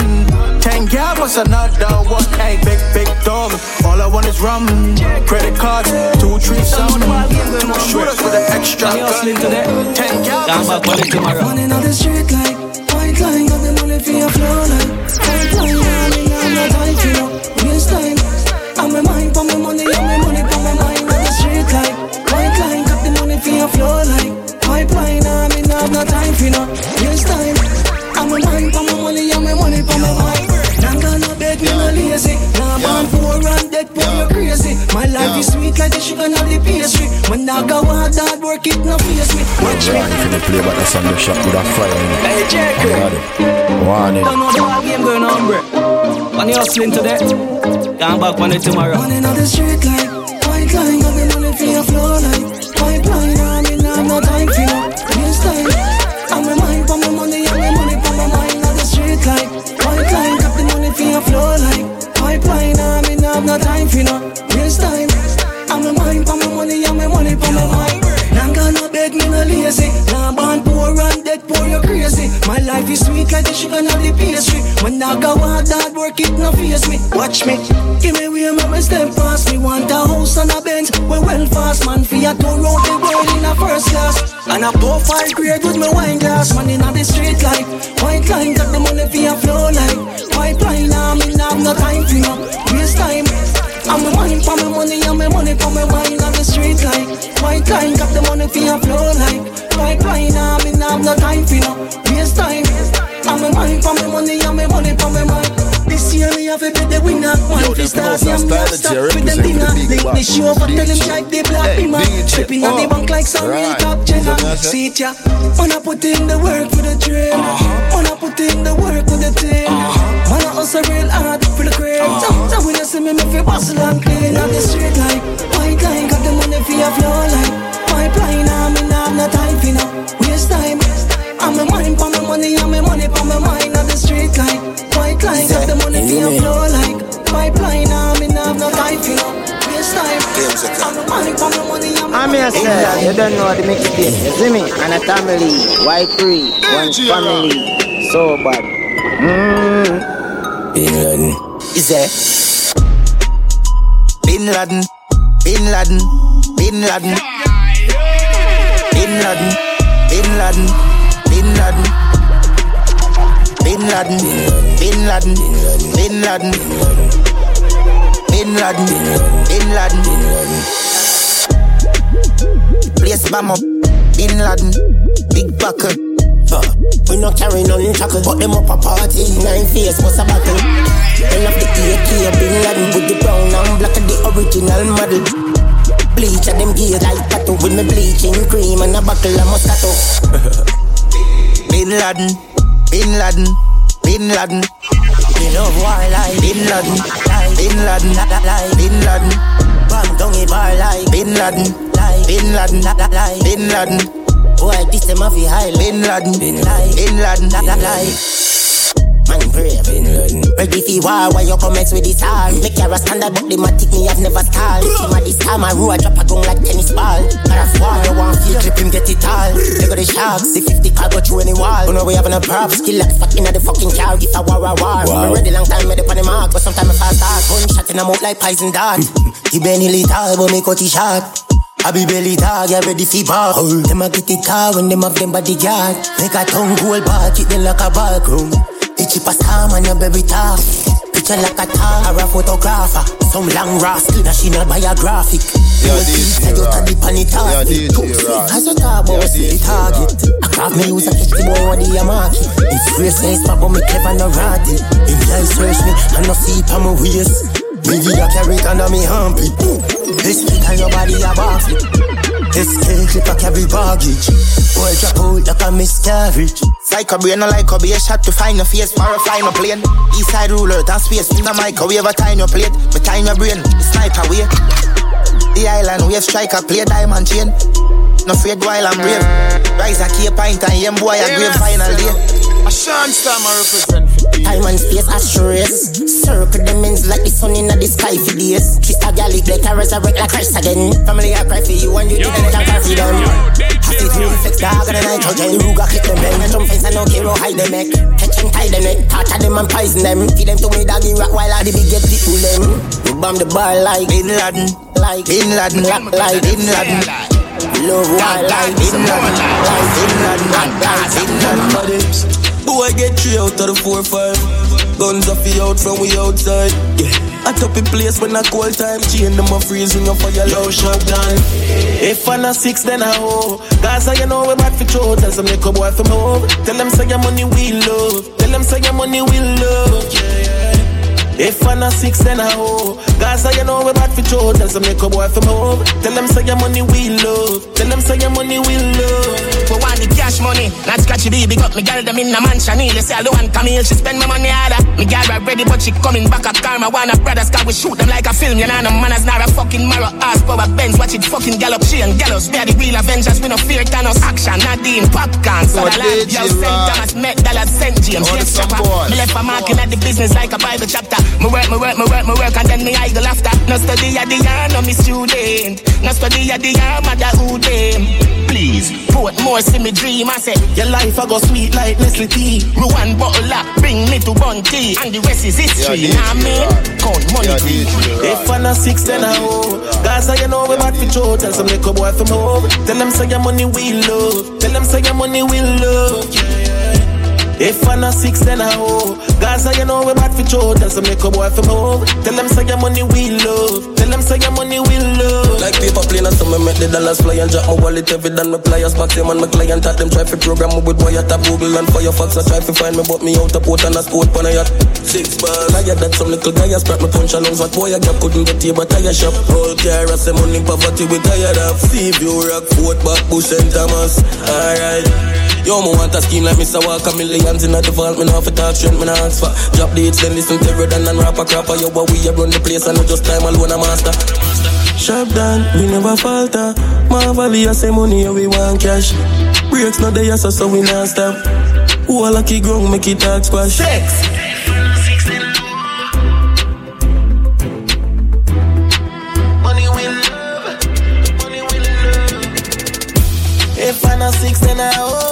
Ten gal, but another one. Hey, big, big dog, all I want is rum. Credit cards, two, three, some. Two shooters with an extra gun. Ten gal, but another one. Money on the street like white line, got the money for your flow like white line. No time for no. I'm a mind for my money, I'm my money for my mind. Now gonna beg me no lazy. Now man poor and dead poor, you crazy. My life is sweet like the sugar and the pastry. When I go hard, hard work it no face me. Watch me. If you play about the the shot with a fire in it. Hey, Jacob. Warning. Don't know the ball game going on, bro. When you hustling today, come back on it tomorrow. Running on the street like white line, got the money for your flow like pipeline. I no time for no My sweet like the sugar and the pastry. When I go hard, hard work it no face me. Watch me, give me way, my step past me. Want a house and a Benz, we well fast man. For a tour round the world in a first class. And a profile grade with my wine glass. Man in the street like white line, got the money for a flow like pipeline. I mean, I have no time for no waste time. I'm a money for my money, I'm a money for my wine on the street like White line, got the money for your flow like Pipeline, I mean I have no time for no waste time. I'm a money for my money, I'm a money for my mind This year me have to be the winner One Yo, fi them stars, yeah me have style stop that you with them dinner Link boss. show, but tell them DJ. drive the black beamer DJ. Tripping on the Oh, bank like some real top Jenna So that's it. See it ya, wanna put in the work for the dream Wanna put in the work for the team hustle real hard for the cream So so when you see me, me feel bustle and clean on the street like White line, got the money for your flow like Pipeline, I'm in, have no time for no waste time I'm a mind for my money, I'm a money for my mind on the street like White line, got the money for your flow like Pipeline, I'm in, have no time for no waste time I'm a mind for my money, I'm a I'm here, sir. You don't know how to make it in. You see me? And a family, white three, one family, so bad. Mm. Bin Laden. Is there? Bin Laden, Bin Laden, Bin Laden, Bin Laden, Bin Laden, Bin Laden, Bin Laden, Bin Laden, Bin Laden, Bin Laden, Bin Laden. Place bam up, Bin Laden, big buckle. Uh, we not carry none chuckle, but them up a party. Nine face, what's a battle? Then of the AK, Bin Laden with the brown and black of the original model. Bleach and them gears like tattoo with me bleaching cream and a buckle of Moscato. Bin Laden, Bin Laden, Bin Laden. Me love war like Bin Laden, Bin Laden, Bin Laden, Bam down a bar like Bin Laden, like Bin Laden, like Bin Laden, Boy, this them a fi high Bin Laden, Bin like Bin Laden, like. Man brave Bin Laden. Ready fi war while you come commence with this all? Make your standard but the matic me have never stalled. Team of this time I roll drop a gun like tennis ball. Got a war you want feel clip him get it all. They got the sharks see 50 car go through any wall. You know we having a prop skill like fuck inna the fucking car If a war a war. Wow. Ready long time made dey on the mark But sometimes I fast start Gunshot in a mouth like poison dart. He Benny lethal but me cut it short I be belly dog, yeah, ready for barrel. Them a get it hard when them have them body bodyguard. Make a tongue hold back, it them like a backroom. The cheapest time and your baby talk. Picture like a tar or a photographer. Some long rascal, national biographic. Yeah, this is right. Yeah, this is right. As a talk about the target. I grab me use a catch the ball with the market. It's real sense, but me clever no ratty. If you search me, I no see it on my waist. Baby I carry it under me armpit This stick on your body a backflip This cake clip I carry baggage Boy drop out like a miscarriage Psycho brain no like a be a shot to find your face for a fly no plane. East side ruler, that space in the microwave a time your plate. Me time your brain, the sniper way. The island wave striker play diamond chain. No afraid while I'm brave. Rise a key pint and young boy a grave final day. A Sean Stam I represent for D. Time and space asteroids Circle the ends like the sun in the sky for days. Twist a gal like a resurrect like Christ again. Family I cry for you and you didn't can cry for them. Have to do flex dog and the nitrogen Ruga click them bang Jump fence and no hero hide them neck Catch and tie them neck Torture them and poison them. Feed them to me doggy rock while I the big get people them. We bomb the bar like Bin Laden, Like Bin Laden, Like like Bin Laden. Love war like Bin Laden, Bin Laden, Bin Laden. Boy I get three out of the four five. Guns off the out from we outside. Yeah. I top in place when I call time. Chain them a freeze when I fire your low shot down. If I'm not six, then I hoe. Gaza, you know we bad for throw. Tell some little boy from home. Tell them say your money we love. Tell them say your money we love. Yeah, yeah. If I'm not six, then I hoe. Gaza, you know we bad for throw. Tell some little boy from home. Tell them say your money we love. Tell them say your money we love. For want the cash money, not scratchy baby got me girl them in a mansion. Nearly say I don't want Camille, she spend my money harder. Me girl right ready, but she coming back up karma. Wanna brothers, cause we shoot them like a film. You know, no manners, not a fucking marrow. Ass power Benz, watch it fucking gallop. She and gallows, we are the real Avengers. We no fear Thanos. Action, Nadine, popcorn. So the land, yo, St. Thomas, Met, Dallas, St. James. Yes, some chopper. boy. Me left a marking at the business like a Bible chapter. Me work, me work, me work, me work, and then me idle after. No study at the yarn, no me student. No study at the yarn, mother who them. Please, put more see me dream. I say, Your life I go sweet like Nestle tea. me one bottle up, bring me to Bunty, and the rest is history. Yeah, Nah, DJ, me right. count money Yeah, green. If I not six, then I hoe. Gaza, you know we bad for throw. Tell some little boy from home. Tell them say your money we love. Tell them say your money we love. If I not six, then I hoe. Gaza, you know we bad for throw. Tell some little boy from home. Tell them say your money we love. Tell them say your money we love. Like paper plane some me make the dollars fly and drop my wallet every done my pliers back them and my client at them try to program me with wire tap Google and Firefox I try to find me but me out a port and a sport pan a yacht Six ball I had that some little guy a sprat me punch and lungs what boy I got couldn't get here but tire shop car I say money poverty we tired of See view rock Fort back Bush and Thomas Alright Yo, me want a scheme like Mr. Walker Millions in a default, me not for talk strength, me not ask for Drop the hits, then listen to Redden and rapper crapper Yo, but we a run the place and not just time alone a master Sharp down, we never falter. Marvelly, I say money, we want cash. Breaks not there, so, so we not stop. Who a lucky ground, make it talk squash. Sex. Then I owe.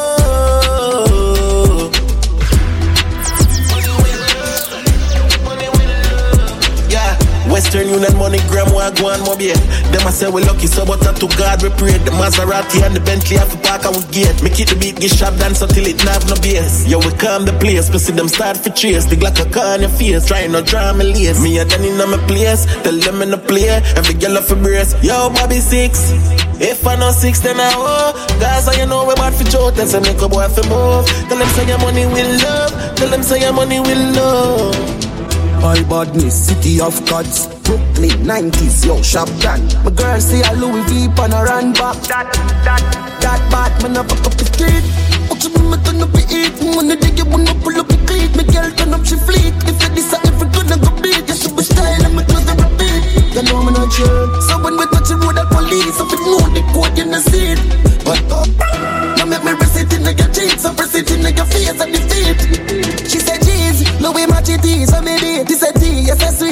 Western Union money gram one go on mobile. Them I say we lucky so but to God we pray. The Maserati and the Bentley have to park our gate. Make it the beat get shot dance until it not no bass. Yo we calm the place, we see them start for chase. The Glock a car on your face, trying no drama lace. Me a done in my place, tell them in the play. Every girl off a brace. Yo Bobby six. If I know six, then I owe. Guys, you know we bad for joke. Then say make a boy for move. Tell them say your money will love. Tell them say your money will love. All badness, city of gods. Brooklyn, 90s, yo, shop done. My girl say a Louis V on a run back. That, that, that bad man, I fuck up the street. Watch me, me turn up the heat. When the dig, you wanna pull up the cleat. My girl turn up, she fleet. If you this, every gonna go beat. You should be style, and my clothes are repeat. You know me not sure. So when we touch the road, the police, if it know the code, oh, you know see it. But, now make me press it in your cheeks, so press it in your face. She said, no way match it so me did.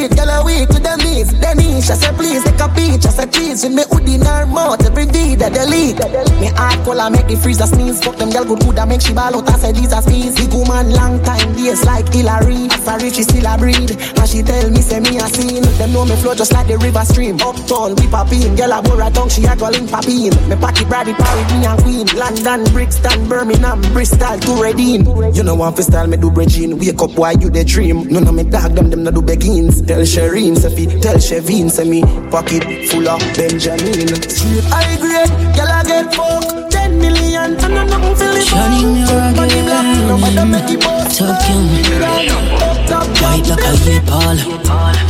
Sweet, girl a week with the knees. I said, please take a peach, I said, cheese. With me hoodie in her mouth, every day that they leak. Me hard color make the freezer sneeze. Fuck them girl good good, I make she ball out, I said, these are squeeze. Big woman, long time, days like Hillary. Sorry, she still a breed. And she tell me, say me a scene. Them know me flow just like the river stream. Uptown, we poppin'. Girl a bore a tongue, she a calling poppin'. Me pocket brady, Paris, me and Queen. London, Brixton, Birmingham, Bristol, to Redeem. You know one for style, me do Regine. Wake up, why you the dream? None of me dog, them, them no do beggings. Tell Shireen, say fi, tell Shevin, say me pocket full of Benjamin. Street high grade, girl I get fucked. Ten million, and no nothing feel it. Shining mirror Money black, nobody make it bust. Top White like a ball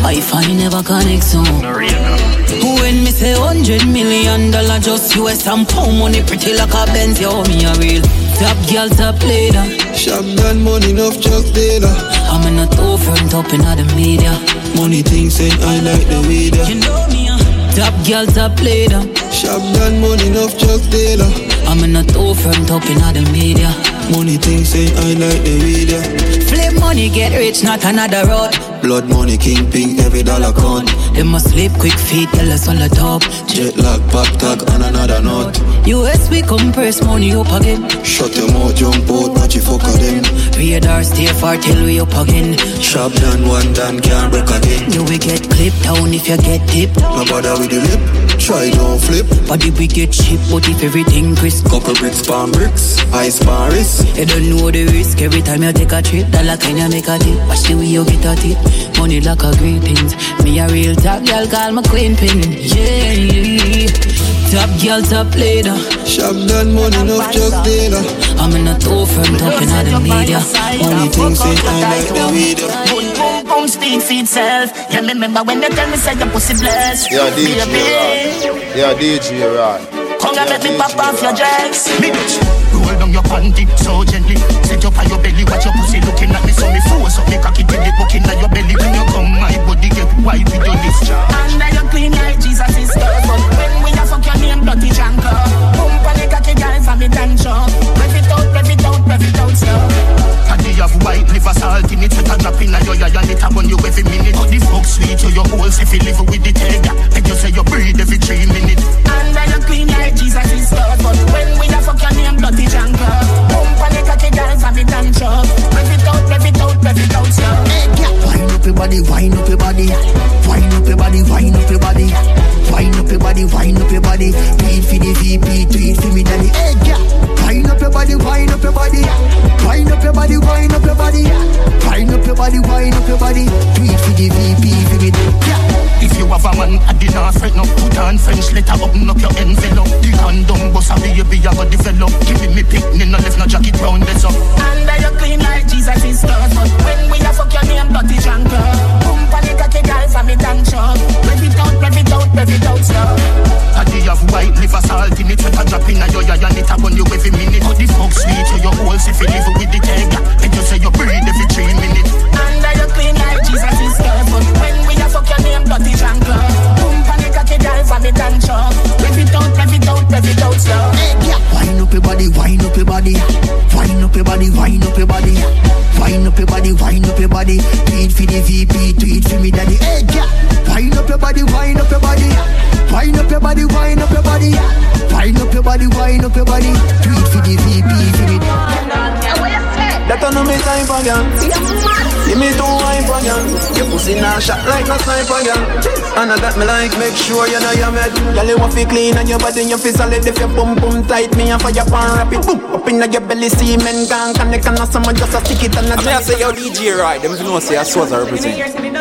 I find never connect so When me say hundred million dollar just US and pound money pretty like a Benz Yo me a real Top girl top leader Shop done money enough just data I'm in a two front up in the media Money things ain't I like the weed You know me a Top girl top leader Shop done money enough just data I'm in a two front talking in the media Money things ain't I like the video. Flip money get rich not another road. Blood money kingpin every dollar count. They must sleep quick feet tell us on the top. Jet lag pop tag and another note. US we compress money up again. Shut your mouth jump out watch you fuck them Radar stay far till we up again. Shop done one done can't break again. You will get clipped down if you get tipped. No bother with the lip Try don't flip. Body we get cheap but if everything crisp. Couple bricks palm bricks Ice Paris You don't know the risk every time you take a trip. Dollar kind of make a dip. Watch the way you get at it. Money like a green things. Me a real top girl, call my queen pin. Yeah, yeah. Top girl, top leader. Shotgun money, enough drug dealer. I'm in a two front up in the media. Only thing say I like the weed. Boom, boom, boom, speed for itself. Yeah, remember when they tell me say your pussy blessed. Yeah, DJ Baby. Rod. Yeah, DJ Rod. Come and let me pop off your dress. Me bitch, roll down your panty so gently. Set up on your belly, watch your pussy looking at me. So me force up me cocky till it looking at your belly. When you come, my body get white with your lips. Under your clean like Jesus is God. But when we a fuck your name, dirty janker. Boom, on the cocky guys and me dance up. Rev it out, rev it out, rev it out slow. And you have white liver salt in it, set a drop in a your eye and it a burn you every minute. How the fuck sweet to your holes if you live with the tiger. Make you say you breathe every three minutes. Under your clean like Jesus is God, but when we a fuck your name, dirty janker. Boom, on the cocky guys and me dance up. Rev it out, rev it out, rev it out slow. Hey, yeah. Wind up your body, wind up your body. Wind up your body, wind up your body. Wind up your body, wind up your body. Do it for the VP, do for me, daddy. Hey, yeah. Wind up your body, wind up your body. Wind up your body, wind up your body. Wind up your body, wind up your body. Do it for the VP, for me, yeah. You have a man at the north right now, put on French letter, open up your envelope. The condom bust a baby, I got develop. Give me me picnic, no left no jacket round this up. Under your clean like Jesus is God, but when we a fuck your name, dirty janker. Boom, panic, cocky guys, and me dance up. Rev it out, rev it out, rev it out slow. And you have white liver salt in it, set a drop in a your eye and it a burn you every minute. How the fuck sweet to your holes if you live with the tiger. Make you say you breathe every three minutes. Under your clean like Jesus is God, but when we fuck your name, dirty janker. Boom, panic, cocky guys, and me dance up. Rev it out, rev it out, rev it out slow. Wind up your body, wind up your body. Wind up your body, wind up your body. Wind up your body, wind up your body. Do it for the VP, do it for me, daddy. Hey, yeah. Wind up your body, wind up your body. Wind up your body, wind up your body. Wind up your body, wind up your body. Do it for the VP, for me. That I know me time for girl. Give me two wine for girl. Your pussy now shot like no sniper girl. And I that me like make sure you know your med. Girl you want fi clean and your body you fi solid. If your bum bum tight, me and fire pan rapid. Boom up inna your belly, See semen gang connect and now someone just a stick it and a I mean, I say, yo, DJ, right? Them if you know, say, I swear I represent.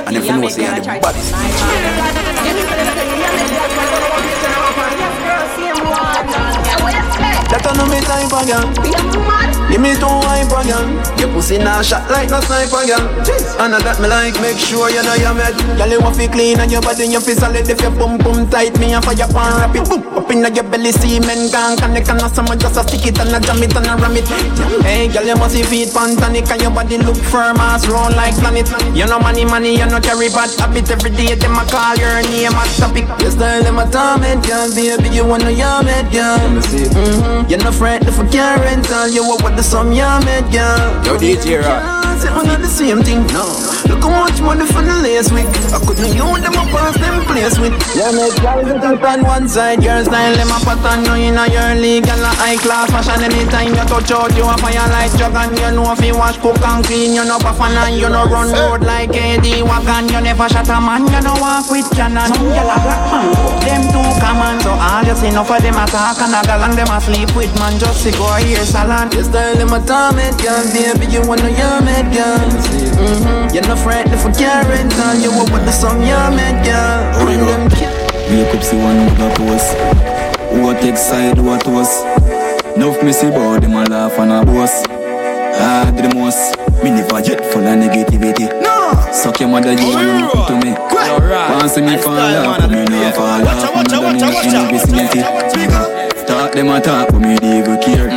And if you know, say, I'm the baddest DJ. That I know me time for girl. Give me two wine for girl. Your pussy now shot like no sniper girl. And I that me like make sure you know your med. Girl you want fi clean and your body you fi solid. If your bum bum tight, me and fire pan rapid. Boom up inna your belly, semen gang connect and now someone just a stick it and a jam it and a ram it. Hey girl you must see feet pantanic and your body look firm as round like planet. You know money money you know carry bad habit every day. Them a call your name at topic. Your style them a torment girl, baby you wanna your med girl. Mm-hmm. You no friend if I can't rental you up with the sum you made girl. Yo, DJ, right? Say we not the same thing no. Look how much money for the lace with. I couldn't use them up past them place with. You make girls sit on one side, your style them a pattern. You in a your league and a high class fashion. Anytime you touch out, you a fire like and you know if you wash, cook and clean. You know puff and you know run road like Eddie Wagon. You never shot a man, you know walk with cannon. Some gyal a black man, them too common. So all you see enough of them a talk and a gal and them a sleep with man just to go here salon. Your style them a torment, girl, baby you wanna your mad girl. Mm-hmm. You no friend if I can't rental you up with the song you mad girl. When them Wake up, see one other post. What take side, what was? Enough me see about them a laugh and a boast. Ah, do the most. Me never yet full of negativity. No. Suck your mother, you want to to me. Want see me fall off, but me no fall off. Watch out, watch out, watch out, vicinity. Talk them a talk, but me they go care.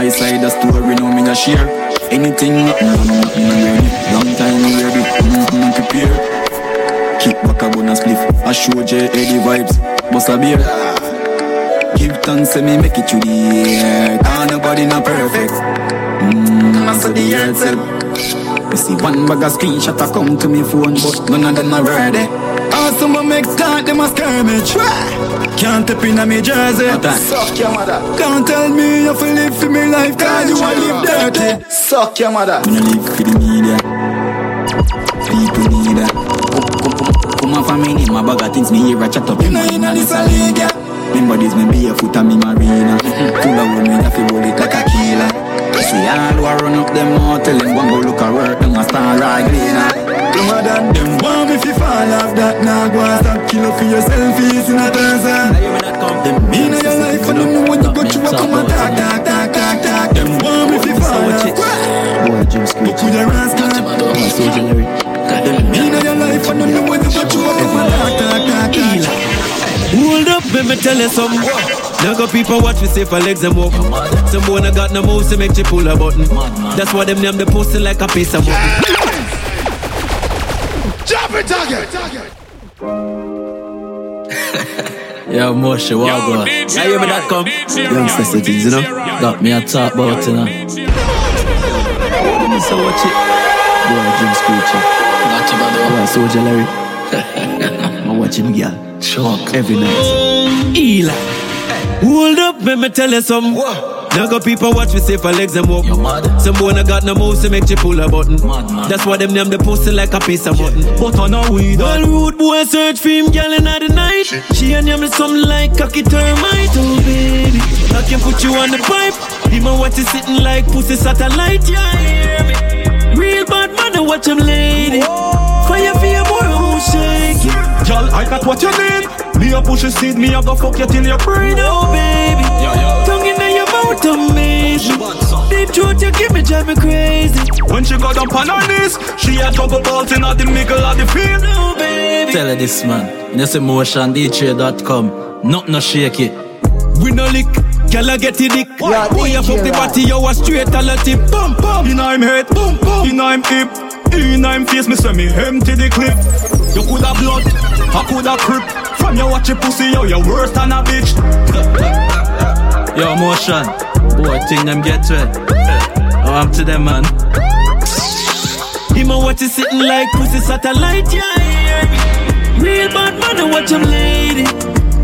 My side the story, no me no share. Anything happen, no nothing no ready. Long time me ready, mm-hmm, prepare. Kick back a bonus spliff. I show J Eddie vibes. Bust a beer. Give thanks to me make it to the earth. Ah, nobody not perfect. Mmm, I said the earth. You see one bag of screenshot a come to me phone, but none of them are ready. Ah, someone make start them a skirmish. Can't tap in a me jersey. Suck your mother. Can't tell me you feel live for me life, cause you wanna live dirty. Suck your mother. Me no live for the media. People need that. Come on for me, name my bag of things me hear a chat up. You know you know this a league, yeah. Remember this, me barefoot and me marina. Full of women, I feel roll it like a killer. See, Y'all who a run up them mouth, tell them go look at work, them a star right cleaner. Dumber than them want me fi fall off that. Nah go and stop kill up for your selfies in a mean in your life and them know when you go through a come talk, talk, talk, talk Them want me fi fall off. Boy, But with your ass clad Them mean in your life and them know when you go through a come talk, talk, talk Hold up, let me tell you something. Now got people watch me say for legs and walk. Some boy I got no moves to make you pull a button. That's why them name the pussy like a piece of mutton. Drop it, target. Yo, Moshe, what Yo, go? DJ Now hear me that come? Youngster cities, you know? Got me a talk about, you know? So watch it. Boy, Jim Screecher. Not bad, Boy, Soldier Larry. I watch him, girl. Shock. Every night. Eli. Hold up, let me tell you something. Now got people watch me say for legs and walk. Some boy I got no moves to make you pull a button. That's why them name the pussy like a piece of mutton. But I know we Well, rude boy search for him, girl in the night. She and him something like cocky termite, oh baby. I can put you on the pipe. Him and watch you sitting like pussy satellite, yeah, hear me. Real bad man, I watch him lady. Fire for your boy, who shake it. Girl, I got what you need. Me a push a seed, me a go fuck you till you brain. Oh baby, tongue in your mouth amazing. Deep throat you give me drive me crazy. When she got up on her knees, she a juggle balls in the middle of the field. Oh baby, Tell her this, man. You know, say motion, DJ.com. Not no shake it. we no lick. Girl, I get it dick. Boy, you fuck the body, you a straight a lot tip. Bum bum. In I'm head, boom boom. In I'm hip, in I'm face, me say me empty the clip. You coulda blood, I coulda crip. From your watch your pussy, yo, you worse than a bitch. Yo, motion. Boy, thing them get wet. Oh, I'm to them, man. Him and watch you sitting like pussy satellite, yeah, yeah. Real bad man, I watch him lady.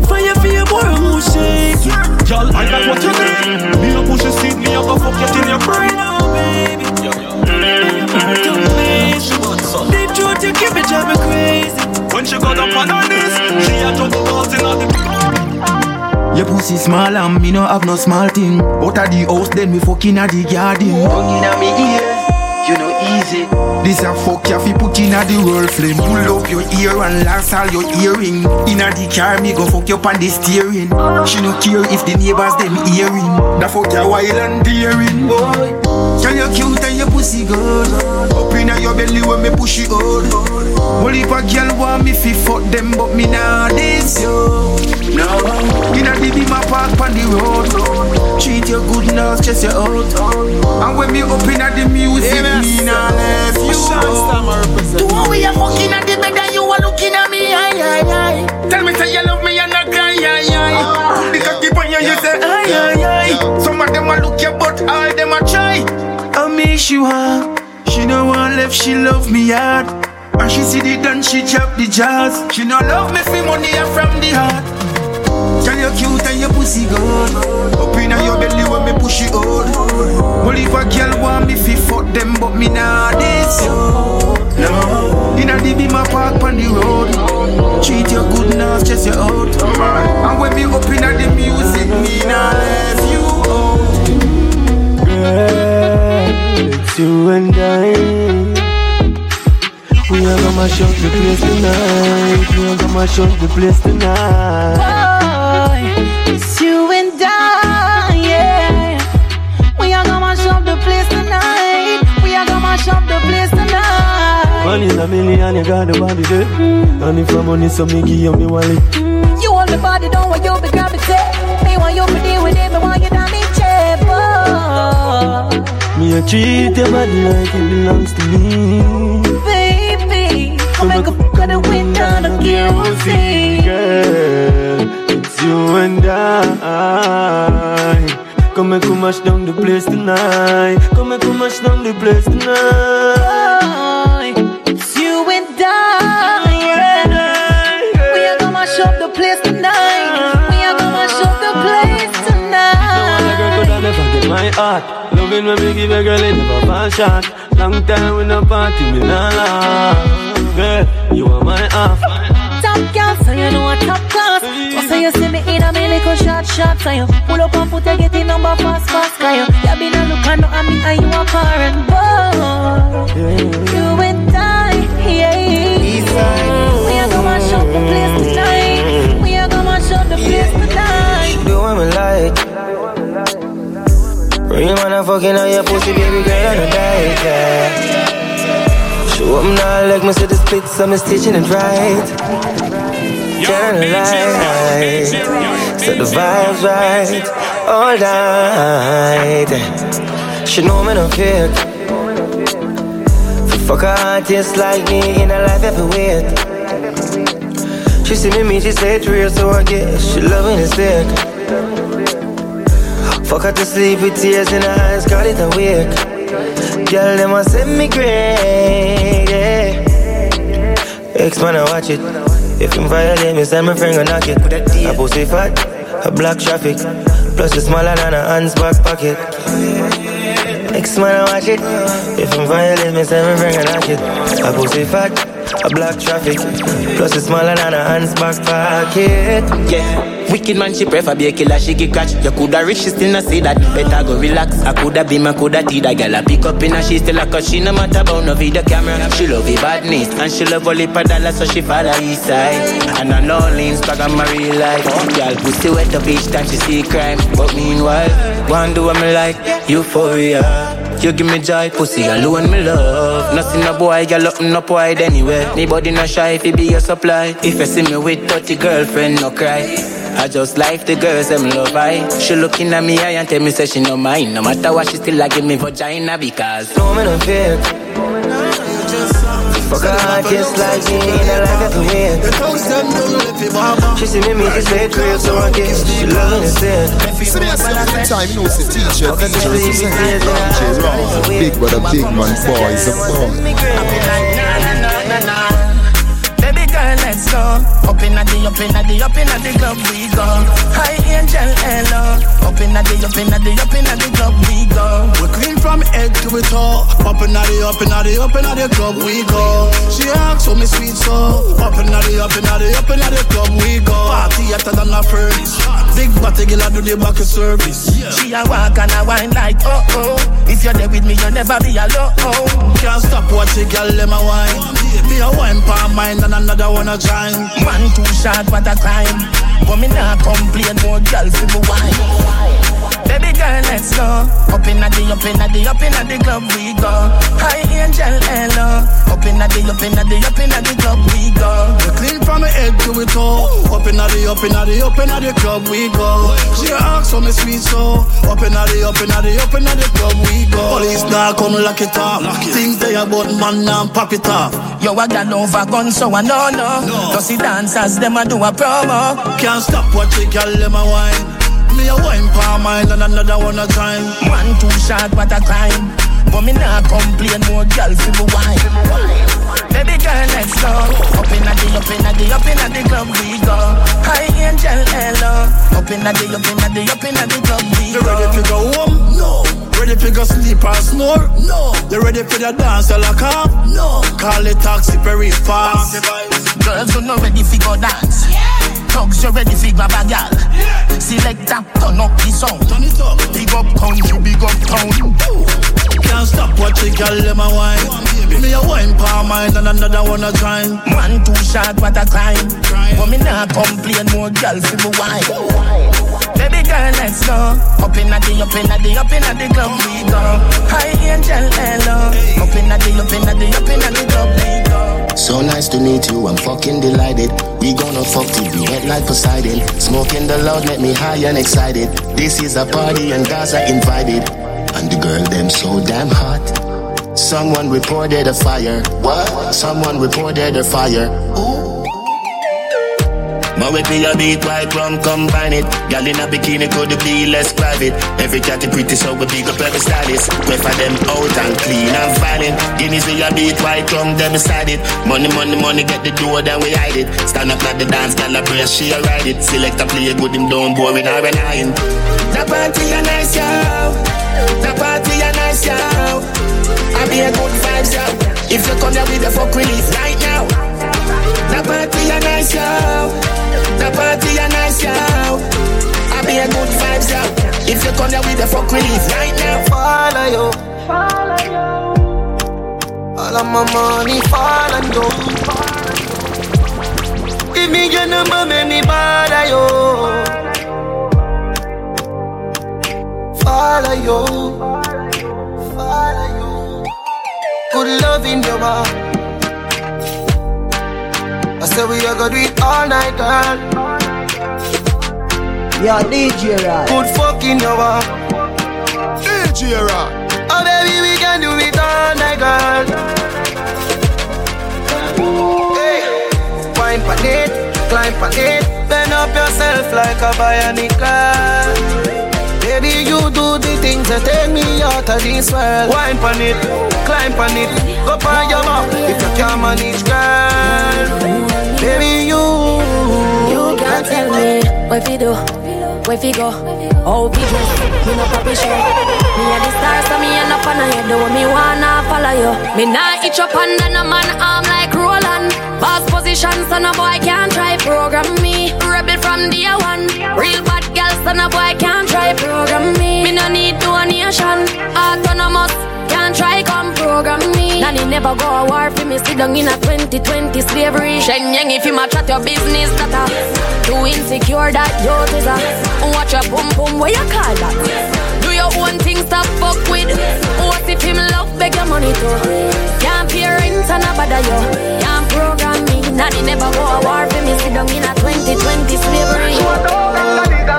Fire for your boy, who shake it. Girl, I got what you need. Me a push a seed, me a go fuck you till you brain. Oh baby, Deep throat you give me drive me crazy. When she got up on her knees, she a juggle balls in the Your pussy small and me no have no small thing. Out of the house, then we fucking at the garden. Me ears, you know easy. This a fuck you fi put inna the world flame. Pull up your ear and last all your earring. Inna the car, me go fuck you on the steering. She no care if the neighbors them hearing. Da fuck you wild and daring, boy. Girl you cute and your pussy good. Up inna your belly when me push it out. Only if a girl want me fi fuck them, but me nah beam a park on the road. Treat you good now, stress you out. And when me up inna the music, me nah left you. The one we are fucking at the bed and you are looking at me, aye, aye, aye. Tell me say you love me and not cry, aye, aye. Ah. The cocky on you, you say, aye, aye, aye. Some of them a look you, but all them a try. I miss you, huh? She no want left, she love me hard. And she see the dance, she chop the jazz. She no love me for money and from the heart. You cute and your pussy good. Up inna your belly when me push it out. Well, if a girl want me fi fuck them, but me nah this. No, inna the beam a park on the road. Treat you good now, stress you out. And when me up inna the music, me nah left you out. Girl, it's you and I. We are gonna mash up the place tonight. We are gonna mash up the place tonight. One in a million, you got the body there. And if I'm money, so me give you me wallet. You want the body, don't want you to gravitate. Me want you to deal with it, me want you down in chair. Me a treat your body like it belongs to me. Baby, I'll make a fuck of the wind down the kerosene. Girl, it's you and I. Come and come mash down the place tonight. Come and come mash down the place tonight. Oh. Heart? Loving when me give a girl it never fall short. Long time we no party, me nah laugh. Girl, you are my half. Top girl, so you know a top class. So you see me in a me little shot shot So you pull up and put your get in number fast fast Cause you, you been a look and at me and you a foreign boy You and I, yeah We are gonna mash up the place tonight We are gonna mash up the place tonight Do what me like Real man, I'm fucking on your pussy, baby girl, on the diet, yeah. Show up now, like me see the splits, I'm stitching it right. Turn the light, set the vibes right, all night. She know me no fake. For fuck a artist like me in a life every wait. She see me, me, she say it's real, so I guess she loving it sick. Fuck her to sleep with tears in her eyes, call it a wake. Girl, them a send me great, yeah. Ex man, I watch it. If him violate me, send my go knock it. A pussy fat, a black traffic. Plus it's smaller than a hand's back pocket. Ex man, I watch it. If him violate me, send my go knock it. A pussy fat, a black traffic. Plus it's smaller than a hand's back pocket. Yeah. Wicked man, she prefer be a killer, she get catch. You coulda rich, she still not see that. Better go relax. I coulda be my coulda tea that girl. I pick up in her, she still a cause she no matter about no video camera. She love the badness and she love only per dollar, so she follow east side. And I know Instagram my real life. Girl, pussy wet up each time she see crime. But meanwhile, one do what me like, euphoria. You give me joy, pussy alone me love. Nothing a boy, girl up no wide anyway. Me body no shy if it be your supply. If you see me with 30 girlfriend, no cry. I just like the girls them love I. She looking at me eye and tell me say she no mind. No matter what, she still like give me vagina because no me no fake. Fuck a heart just like me in a life every way. She see me meet this late real so I guess she loving it sick. See me a second time, you know, it's a teacher, teacher, it's a Big brother, big man, boy, it's a boy. Let's. Up in the, up in the, up in the club we go. Hi angel, hello. Up in the, up in the, up in the club we go. We clean from head to the toe. Up in the, up in the, up in the club we go. She asks for me sweet so. Up in the, up in the, up in the club we go. Party hotter than a furnace. Big body girl, I do the back service. She a walk and a wine like oh oh. If you're there with me, you'll never be alone. Can't stop watching girl, let my wine. Me a wine palm mine and another one a join. Man too short, what a crime. But me not complain, more girl for me wine. Baby girl, let's go. Up in the, up in the, up in the club we go. Hi angel, hello. Up in the, up in the, up in the club we go. We clean from the head to the toe. Up in the, up in the, up in the club we go. She asks for me sweet so. Up in the, up in the, up in the club we go. Police now come lock it up. Things they about man now pop it up. Yo, I got over gun, so I know no. Cause the dancers them a do a promo. Can't stop watching girl them a wine. Me a wine palm mine and another one a time. Man too short, what a crime. But me not complain, more girl for me wine. Baby girl, let's go. Up in the, up in the, up in the club we go. Hi angel, hello. Up in the, up in the, up in the club we You go. ready to go home? No. Ready to go sleep or snore? No. You ready for the dance or lock up? No. Call the taxi very fast. Girls who not ready for go dance. Thugs, you ready for grab a gal. Selector, turn up the sound. Turn it up. Big up country, big up town. Can't stop watching girl them a wine. Give Me a wine palm mine and another one a join. Man too short, what a crime. But me not complain, more girl for me wine. Baby girl, let's go. Up in the, up in the, up in the club we go. Hi angel, hello. Up in the, up in the, up in the club we go. So nice to meet you, I'm fucking delighted. We gonna fuck till we head like Poseidon. Smoking the loud, make me high and excited. This is a party and guys are invited. And the girl them so damn hot. Someone reported a fire. What? Someone reported a fire. My with me a beat white rum combine it. Gal in a bikini could be less private. Every cat is pretty so we big up every stylist. Wait for them out and clean and violent. Guineas we a beat white rum them beside it. Money, money, money get the door then we hide it. Stand up like the dance, gal a brace she a ride it. Select a play good him don't boring or relying. The party a nice yo. The party a nice yo. I be a good vibes yo. If you come here with the fuck relief right now. The party a nice yo. The party a nice, yeah. I be a good vibes, yeah. If you come here with the fuck relief right now, follow yo, Follow you. All of my money fall and. Give me your number, make me bother yo. Follow yo, Follow you. Good love in your heart. I say we are gonna do it all night, girl. Yeah, DJ Rod. Good fuck in your heart. DJ Rod. Oh baby, we can do it all night, girl. Hey, wine pan it, climb pan it, bend up yourself like a bionic girl. Baby, you do the things that take me out of this world. Wine pan it, climb pan it, go on your back if you can't manage, girl. Baby, you. You can't tell me what fi do, what fi go, how fi dress. Me no copy shirt. Me a the star, so me end up on a head. Do me wanna follow you. Me nah itch up under no man arm like Roland. Boss position, so no boy can't try program me. Rebel from day one. Real bad girl, so no boy can't try program me. Me no need donation. Autonomous. Can't try come program me. Nanny never go a war for me. Sit down in a 2020 slavery. Shen yang if you match at your business that a too insecure that you is a watch your boom boom. What you call that? Do your own thing, stop fuck with. What if him love beg your money too? Can't pay rent and a bother you. Can't program me. Nanny never go a war for me. Sit down in a 2020 slavery.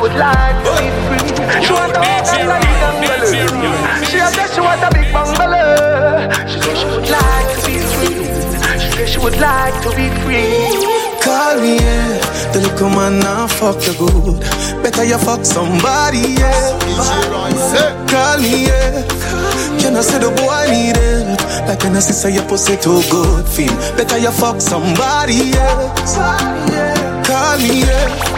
Would like to be free. She want a big She said she want a big bungalow. She said she would like to be free. She said she would like to be free. Call me, yeah. The little man now fuck you good. Better you fuck somebody, yeah. Call me, yeah. Can I say the boy need help? Like when I say your pussy too good, feel. Better you fuck somebody, yeah. Call me, yeah.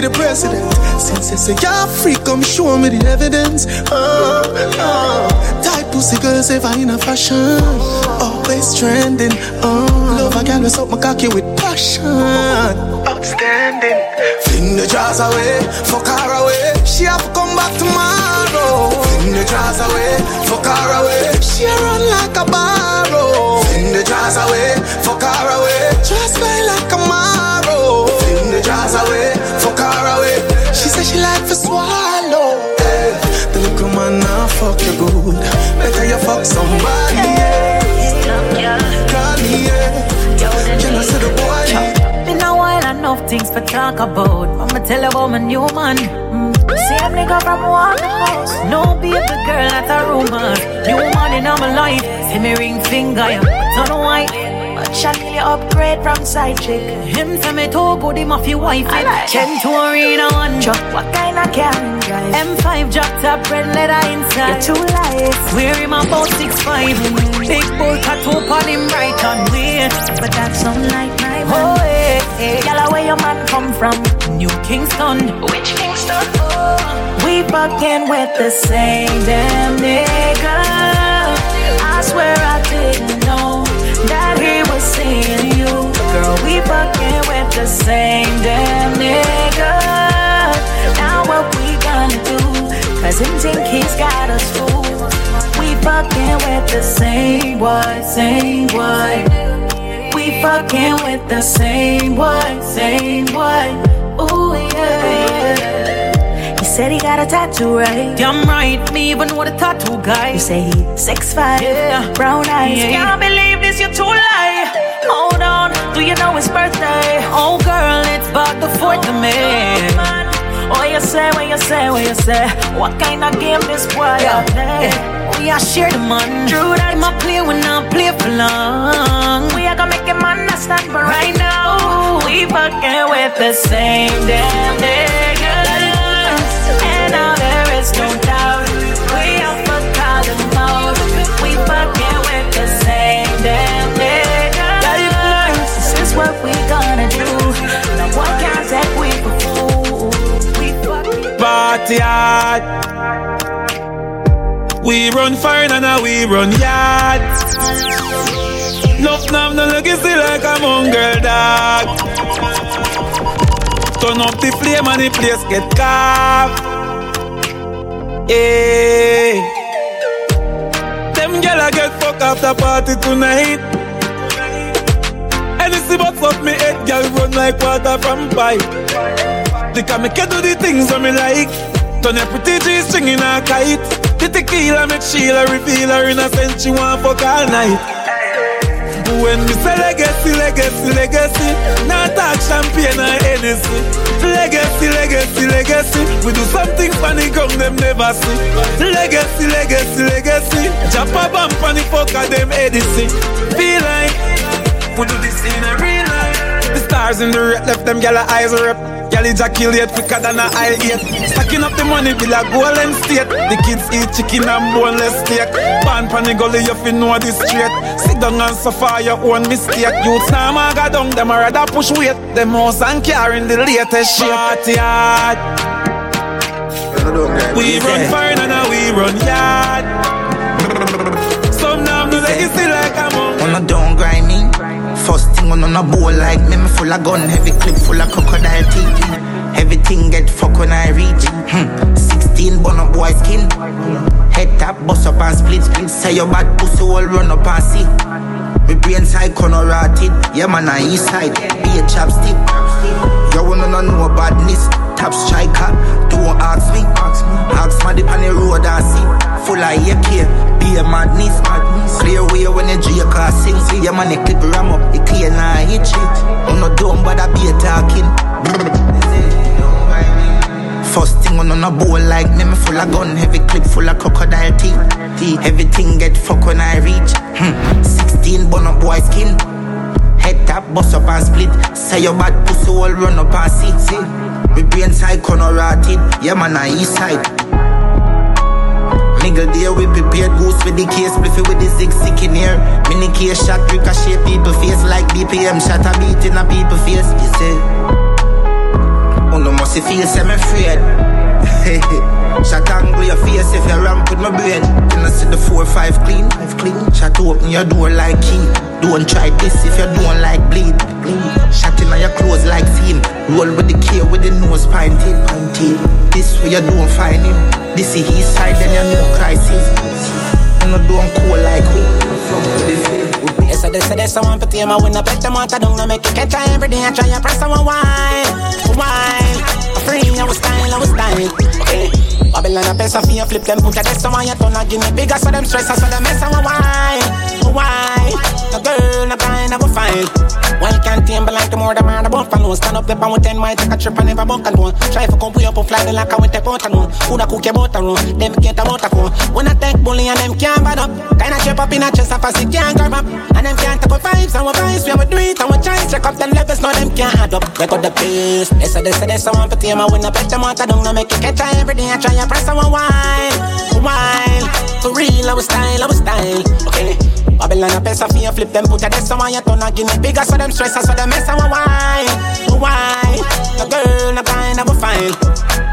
the president. Since you say you're free, come show me the evidence. Oh, oh. Tight pussy girls ever in a fashion. Always trending. Oh, love a girl up my cocky with passion. Outstanding. Fling the jars away, fuck her away. She have to come back tomorrow. Fling the jars away, fuck her away. She a run like a barrow. Fling the jars away, fuck her away. Just like a things to talk about. I'ma tell about my new man. Mm. Same nigga from one house. No baby girl, that's a rumor. New man in my life. See me ring finger, yeah. Don't white. But really upgrade from side chick. Him say me too good, him off your wife. I like Chen to arena one truck. What kind of car him drive? M5 drop top, red leather inside. You're too light. Wear him about six five. Big bull tattoo on him right on way. But that's my man. Oh, eh, hey, hey. Yalla, where your man come from? New Kingston. Which Kingston? Oh. We fucking with the same damn nigga. I swear I didn't know that he was seeing you. Girl, we fucking with the same damn nigga. Now what we gonna do? Cause him think he's got us fooled. We fucking with the same boy, same boy. We fucking with the same boy, same boy. Ooh yeah. He said he got a tattoo, right? Damn right, me even with a tattoo guy. You say he six five, yeah. brown eyes. Yeah. Can't believe this, you're too lie. Hold on, do you know his birthday? Oh girl, it's about the fourth of May. What you say, what you say, what you say? What kind of game is this boy yeah. play? We are share the man. True that a play when I play for long. We are gonna make him understand, but right now we fucking with the same damn niggas. Hard. We run fire and now we run yard. Nuff nav no legacy like a mongrel dog. Turn up the flame and the place get carved. Hey. Them gyal get fuck after party tonight. Anything but fuck me head, gyal run like water from pipe. They can make you do the things that me like. Turn your pretty G string in kite. The tequila make Sheila reveal her innocent. She want fuck all night. When me say legacy, legacy, legacy, not talk champagne or Hennessy. Legacy, legacy, legacy, we do something funny come them never see. Legacy, legacy, legacy, jump a on the fuck them Edison. Feel like we do this in a real life. The stars in the red left them gyal eyes rip. Gyal ejaculate quicker than a aisle eight. Stacking up the money bill a golden state. The kids eat chicken and boneless steak. Pan pan the gully you fi know this straight. Sit down and suffer your own mistake. Youths now maga down them a rather push weight. Them house and carrying the latest shit. Party hard. We run fire and now we run yard. Some now do legacy like on. A don't grind. First thing on on a bowl like me, me full of gun, heavy clip full of crocodile teeth. Everything get fuck when I reach. Hmm. 16 bun up boy skin. Head tap, bust up and split. Say your bad pussy all run up and see. Me brain side corner rotted. Yeah man, I east side. Be a chapstick. You wanna know badness. Top striker. Don't ask me. Ask me dip on the road and see. Full of AK. Be madness. Clear way when you drink or sing. See your man, clip ram up. It clear now, hit shit. On no dumb, but I be talking. First thing on a bowl like me, me full of gun, heavy clip full of crocodile teeth. Everything get fuck when I reach. Hmm. 16 bun up boy skin. Head tap, bust up and split. Say your bad pussy all run up and see. Me brain side corner rotted. Yeah man, I east side. Nigga there we prepared goose with the case. Bliffy with the zig sick in here. Mini case shot ricochet people face Like BPM shot a beat in a people face You see. No must feel I'm afraid. Shot angle your face if you ramp with my brain. Then I see the 4-5 clean? I've clean. Shot open your door like key Don't try this if you don't like bleed Shot in your clothes like seam Roll with the K with the nose pointed pointed This way you don't find him This is his side then you know crisis And I don't cool like who Yes, I say there's someone for team. I win a bet them out. I don't make you catch every day. I try to press someone wine, wine. Free, I was style, I was style. Okay. Babylon a pesa for you flip them put a desk someone you turn a give me bigger so them stress so them mess and wine, wine. No girl, no guy, never fine. Why can't but like the more the man about follow Stand up the pound with 10 might take a trip and never bunk and one Try for come pull up and fly the I went take out and one Who da cook your butter run, them about a phone. When I take bully and them can't bad up. Kinda chip up in a chest of a seat can't grab up. And them can't take a vibes and we vibes We have do it and we try check up them levels Now them can't add up, they got the pace They say they say they someone for team I win a bet them I don't make you catch every day I try and press and wine, wine For real I was style, I was style Okay Babylon a pesa you flip them put a desk someone you turn a give me bigger so them stress so them mess and wine, wine. No girl, no guy, never fine.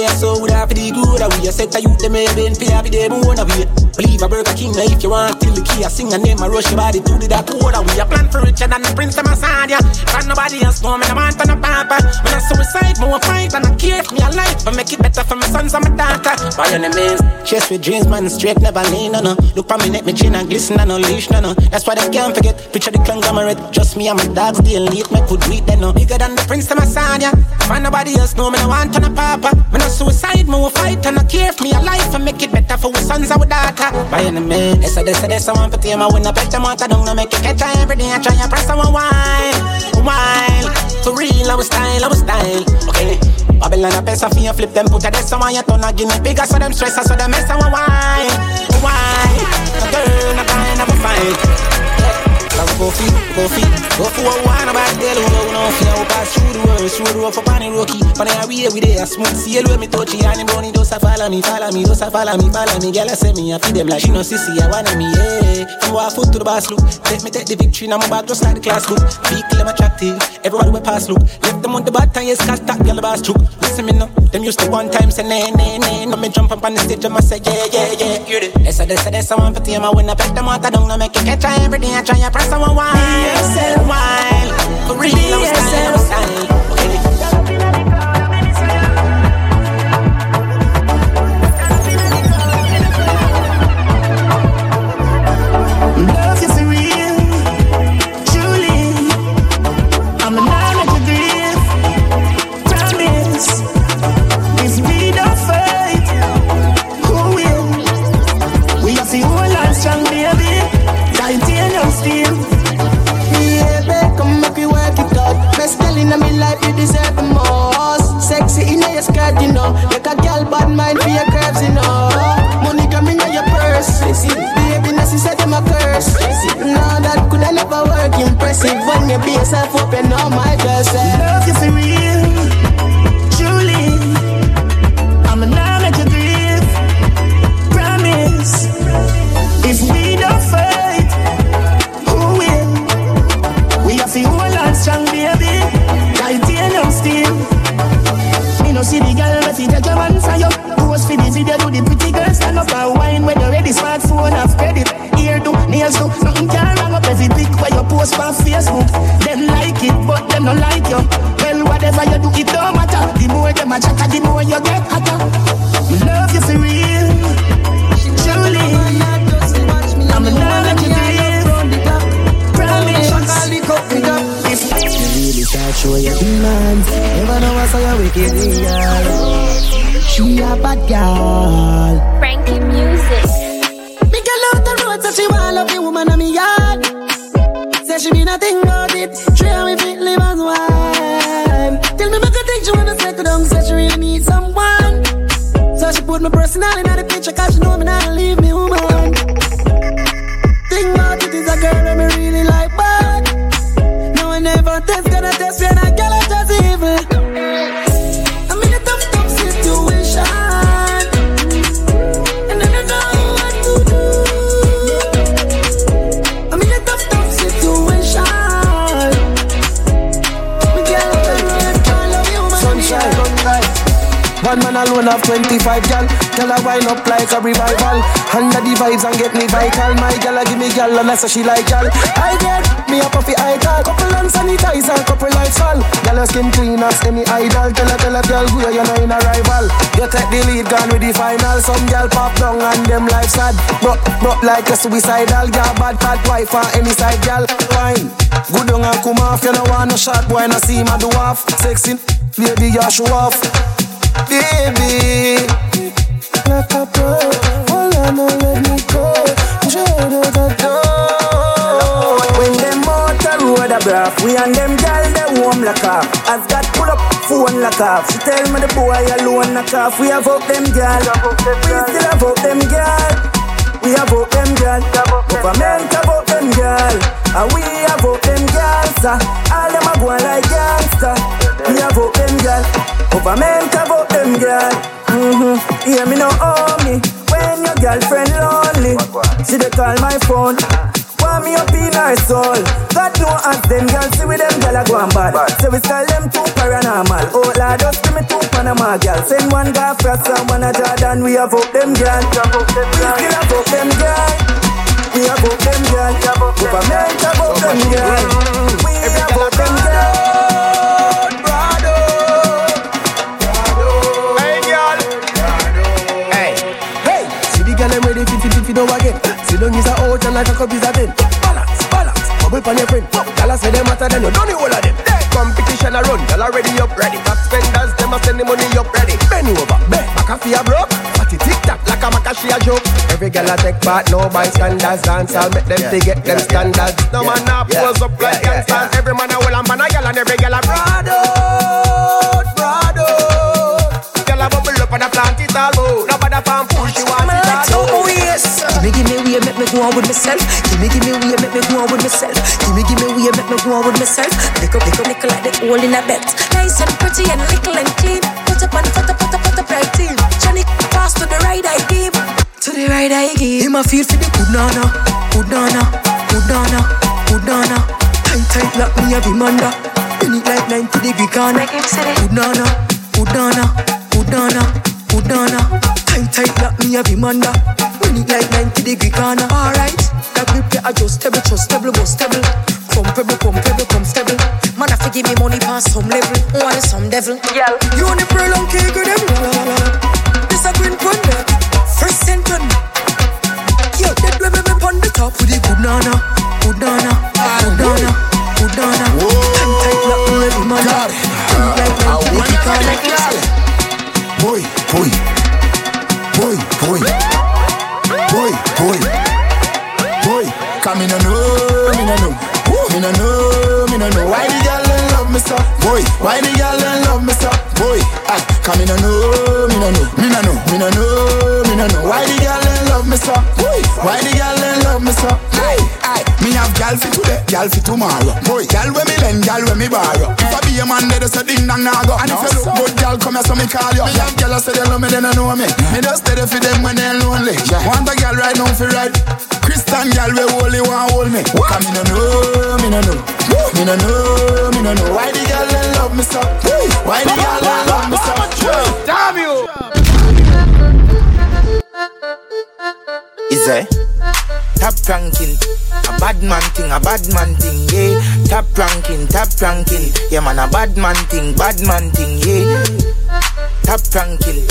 Pray so good for the good we a set a youth them head in pay day more of it. Believe a Burger King now if you want till the key I sing a name I rush your body to the that water. we a plan for richer than the prince of Massadia. Can nobody else know me no want on a papa. When I suicide, more fight and I care for me a life but make it better for my sons and my daughter. By enemies, chase with dreams man straight never lean no no. Look for me neck me chin and glisten and no leash no no. That's why they can't forget. Picture the conglomerate, just me and my dogs deal late make food weed then no. Bigger than the prince of Massadia. Find nobody else know me no want on a papa. When I suicide, more fight and I care for me a life and make it better for our sons and our daughter. By any means, they say they say they someone for team. I win a bet them out. I don't know make it catch every day. I try and press someone wine, wine. For real, I was style, I was style. Okay. Babylon a pesa for you flip them put a desk you turn a give me bigger so them stress so them mess and wine, wine. No girl, no guy, never find. Go feed, go feed. Go for a wine about girl who know no fear. We pass through the world, the pani rookie. Pani a we every day, a smooth seal with me touchy and him brownie. Those a follow me, follow me, those a follow me, follow me. Girl I say me, I feed them like she no sissy, I want me, yeah. Foot to the boss look, take me take the victory, now my back just like the class book. People them attractive, everybody we pass look. Left them on the bad time, yes, cast that girl the boss troop. Listen me now, them used to one time say nay, nay, nay. Now me jump up on the stage and I say yeah, yeah, yeah. Hear it. They say, they say, they say, one for team, I win a bet them out, I don't know, make you catch every day, I try to press. Wine, Gal up like a revival. Under the vibes and get me vital. My gal give me gal and I say she like gal. I get me a puffy idol. Couple hand sanitizer, couple lifestyle. Gal your skin clean as any idol. Tell her, tell her, girl, who you know in a rival. You take the lead, gone with the final. Some gal pop down and them life sad. But, but like a suicidal. Gal bad, bad wife or any side gal. Fine. Good on and come off. You know want no shot boy, no see my off. Sexy, baby, you show off baby. Like we and them gal they warm like off. As God pull up, phone like off. She tell me the boy alone knock off. We have up them gal, we still have up them gal. We have up them gal, government have up them gal, and we have up them gal. Sir. All them a go like gangster. We have up them gal, government have up them gal. Mm-hmm. Hear me now, oh me. When your girlfriend lonely, she dey call my phone. Want me up in her soul. God know ask them girl, see with them girl a go and bad. So we call them too paranormal. Oh Lord, just give me two Panama girl. Send one guy frost and one a Jordan. We have up them girl. We still have up them girl. We have them girl. Government up them girl. We have up them girl. A and like a is a ten. Balance, balance. Bubble pon your friend. I say them hotter than you. Don't you all of them. Competition a run. Girl already up ready. Top spenders them a send the money up ready. Bend over, bend back a fear broke. Fatty tick tock like a maca she a joke. Every girl a take part, no by standards. Dance I'll make them forget them standards. No man a pose up like gangsters. Every man a well and man a girl and every girl a brado, brado. Girl a bubble up Nobody plant it all Nobody farm push you it all out. Oh yes. Gimme gimme way, make me go on with myself. Gimme gimme way, make me go on with myself. Gimme gimme way, make me go on with myself. Lick up, lick up, lick like the hole in a bed. Nice and pretty and little and clean. Put up on the put up, put up, put up right team. Johnny, pass to the right I give. To the right I give. Him a feel for the good nana, good nana, good nana, good nana. Tight tight like me a be manda. Bring it like 90 degree corner. Good good nana, good nana, good nana. Tight tight like me a be manda. Bring it like 90 degree corner. Alright, that grip ya adjustable, trustable, bustable. Comparable, comparable, comfortable. Man, I forgive me money past some level. Want some devil? Yeah. You on the pearl and cake with them. This a green pun there. First sentence. Yo, that way me on the top with the good nana, good nana, good nana, good nana. Tight tight like me every man. Like me every corner. Boy, boy, boy, boy, boy, boy, boy. Come in and know, me no know, me no know, me no know. Why the girl love me so? Boy, why the girl love me so? Boy, ah, come in and know, me no know, me no know, me no know, me no know. Why the girl love me so? Boy, why the girl love me so? Hey, hey, me have gal for today, gal for tomorrow. Boy, gal when me lend, gal when me borrow. If I be a man, they just say ding dong now go. And if you look good, gal come here so me call you. Me have gal say they love me, they don't know me. Me just steady for them when they lonely. Want a gal right now for right. Christian gal we only want hold me. Come me no know, me no know, me no know, me no know. Why the gal them love me so? Why the gal them love me so? Damn you! Is it? Top ranking, a bad man thing, a bad man thing, yeah. Top ranking, top ranking, yeah man, a bad man thing, bad man thing, yeah. Top ranking,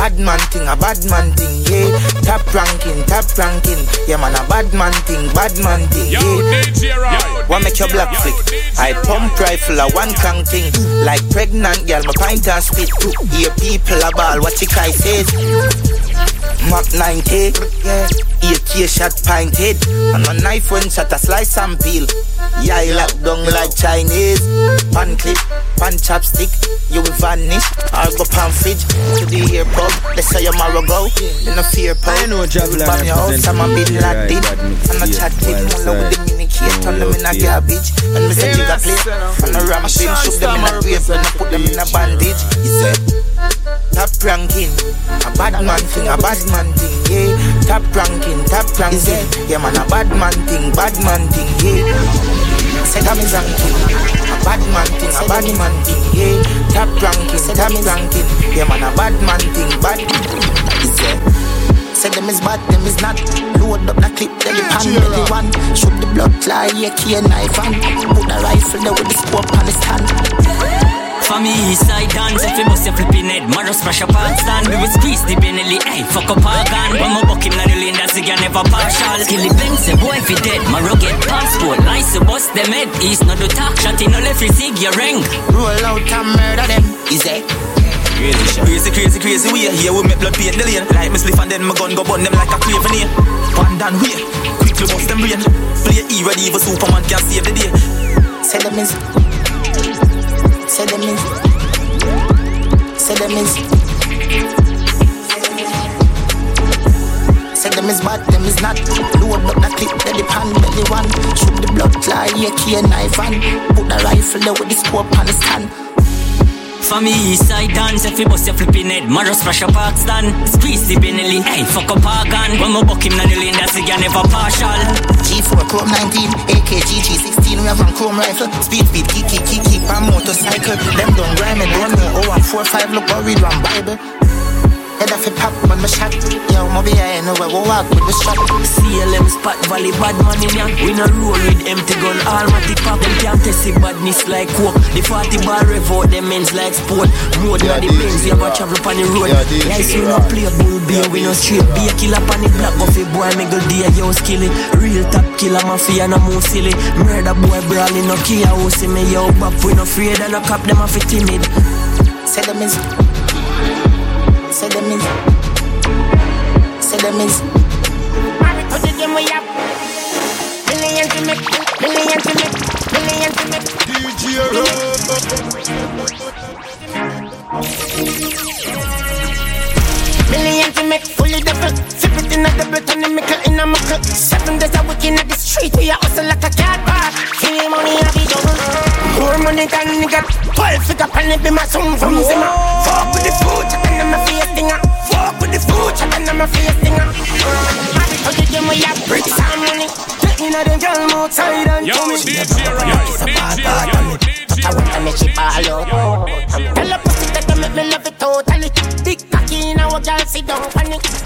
bad man thing, a bad man thing, yeah. Top ranking, top ranking, yeah man, a bad man thing, bad man thing, yeah. What make your black flick? I pump rifle a one crank thing, like pregnant girl, my pint and spit. Hear people a ball, what you guys says. Mach 90, yeah. AK shot pint head. And a knife when shot a slice and peel. Yeah, I lock down like Chinese. Pan clip, pan chopstick. You will vanish. I'll go pan fridge to the airport. They say marrow go. In a fear pole. I know Javelin Bam your house, I'm a bit like it. And a chat it. Mulla with the minicate. Turn them in a garbage. And me say jigga play. And a ram bin. Shoot them in a grave. And I put them in a bandage. He said. Top ranking, a bad man thing, a bad man thing, yeah. Top ranking, top ranking, yeah man, a bad man thing, bad man thing, yeah. Say that me ranking, a bad man thing, a bad man thing, yeah. Top ranking, top ranking, yeah man, a bad man thing, bad. Yeah. Say them is bad, them is not. Load up the clip, then the pan, belly one. Shoot the blood fly, yeah, key and knife and put the rifle there with the scope on the stand. For me, east side dance, if you bust your flipping head, Maros smash up and stand. We will squeeze the Benelli, hey, fuck up our gun. When my buck him, na the lane, that's the never partial. Kill the Benz, boy, if he dead, Maro get passport. Nice, to bust them head, east, no do talk, shot in, no left, sig your ring. Roll out and murder them, is it? Crazy, crazy, crazy way. Here we make blood paint the lane. Like me spliff and then my gun go burn them like a craven here. One down way, quickly bust them brain. Play E ready for Superman can save the day. Say them is. Say them is. Say them is. Say them is bad, them is not. Load up the clip, then the pan, belly one. Shoot the blood fly, and knife and put the rifle there with the scope on the stand. For me, east side dance, if you bust your flipping head, Maros splash up park stand. Squeeze the Benelli, hey, fuck up our gun. When my buck him, na the lane, that's the guy never partial. G4 Chrome 19, AKG, G16, we have one Chrome rifle. Speed, speed, kick, kick, kick, kick, and motorcycle. Them don't grind me, don't know. Oh, I'm 4 5, look, read one Bible. Head off a pop when my shot. Yo, my be I know where we walk with the strap. CLM spot valley bad man in ya. We no roll with empty gun, almighty pop. Them can't test the badness like coke. The 40 bar revolt, them ends like sport. More than the Benz, you ever travel on the road. Like you no play bull beer, we no straight beer. Kill up on the block of a boy, me go day, yo skilly. Real top killer, mafia, no move silly. Murder boy brawling, no key, I see me, yo, but we no afraid, and no cop them off timid. Say them is. Say them is. Say them is. Married to the game we have. Million to make. Million to make. Million to make. DJ Million to make. Fully double. Sip it in a double. Turn the maker in a mucker. Seven days a week in the street. We are hustle like a cat back. Give money, I be double. More money than nigga. Twelve figure pan it be my son from Zimmer. Fuck with the food, and I'm a face dinger. Fuck with the food, and I'm a face dinger. Happy to the game, we have bricks and money. Taking a them girl outside and Yo, DJ Ryan, DJ Ryan, DJ I want to make it all out. Tell a pussy that I make me love it totally. Big cocky in our girl, sit down on it.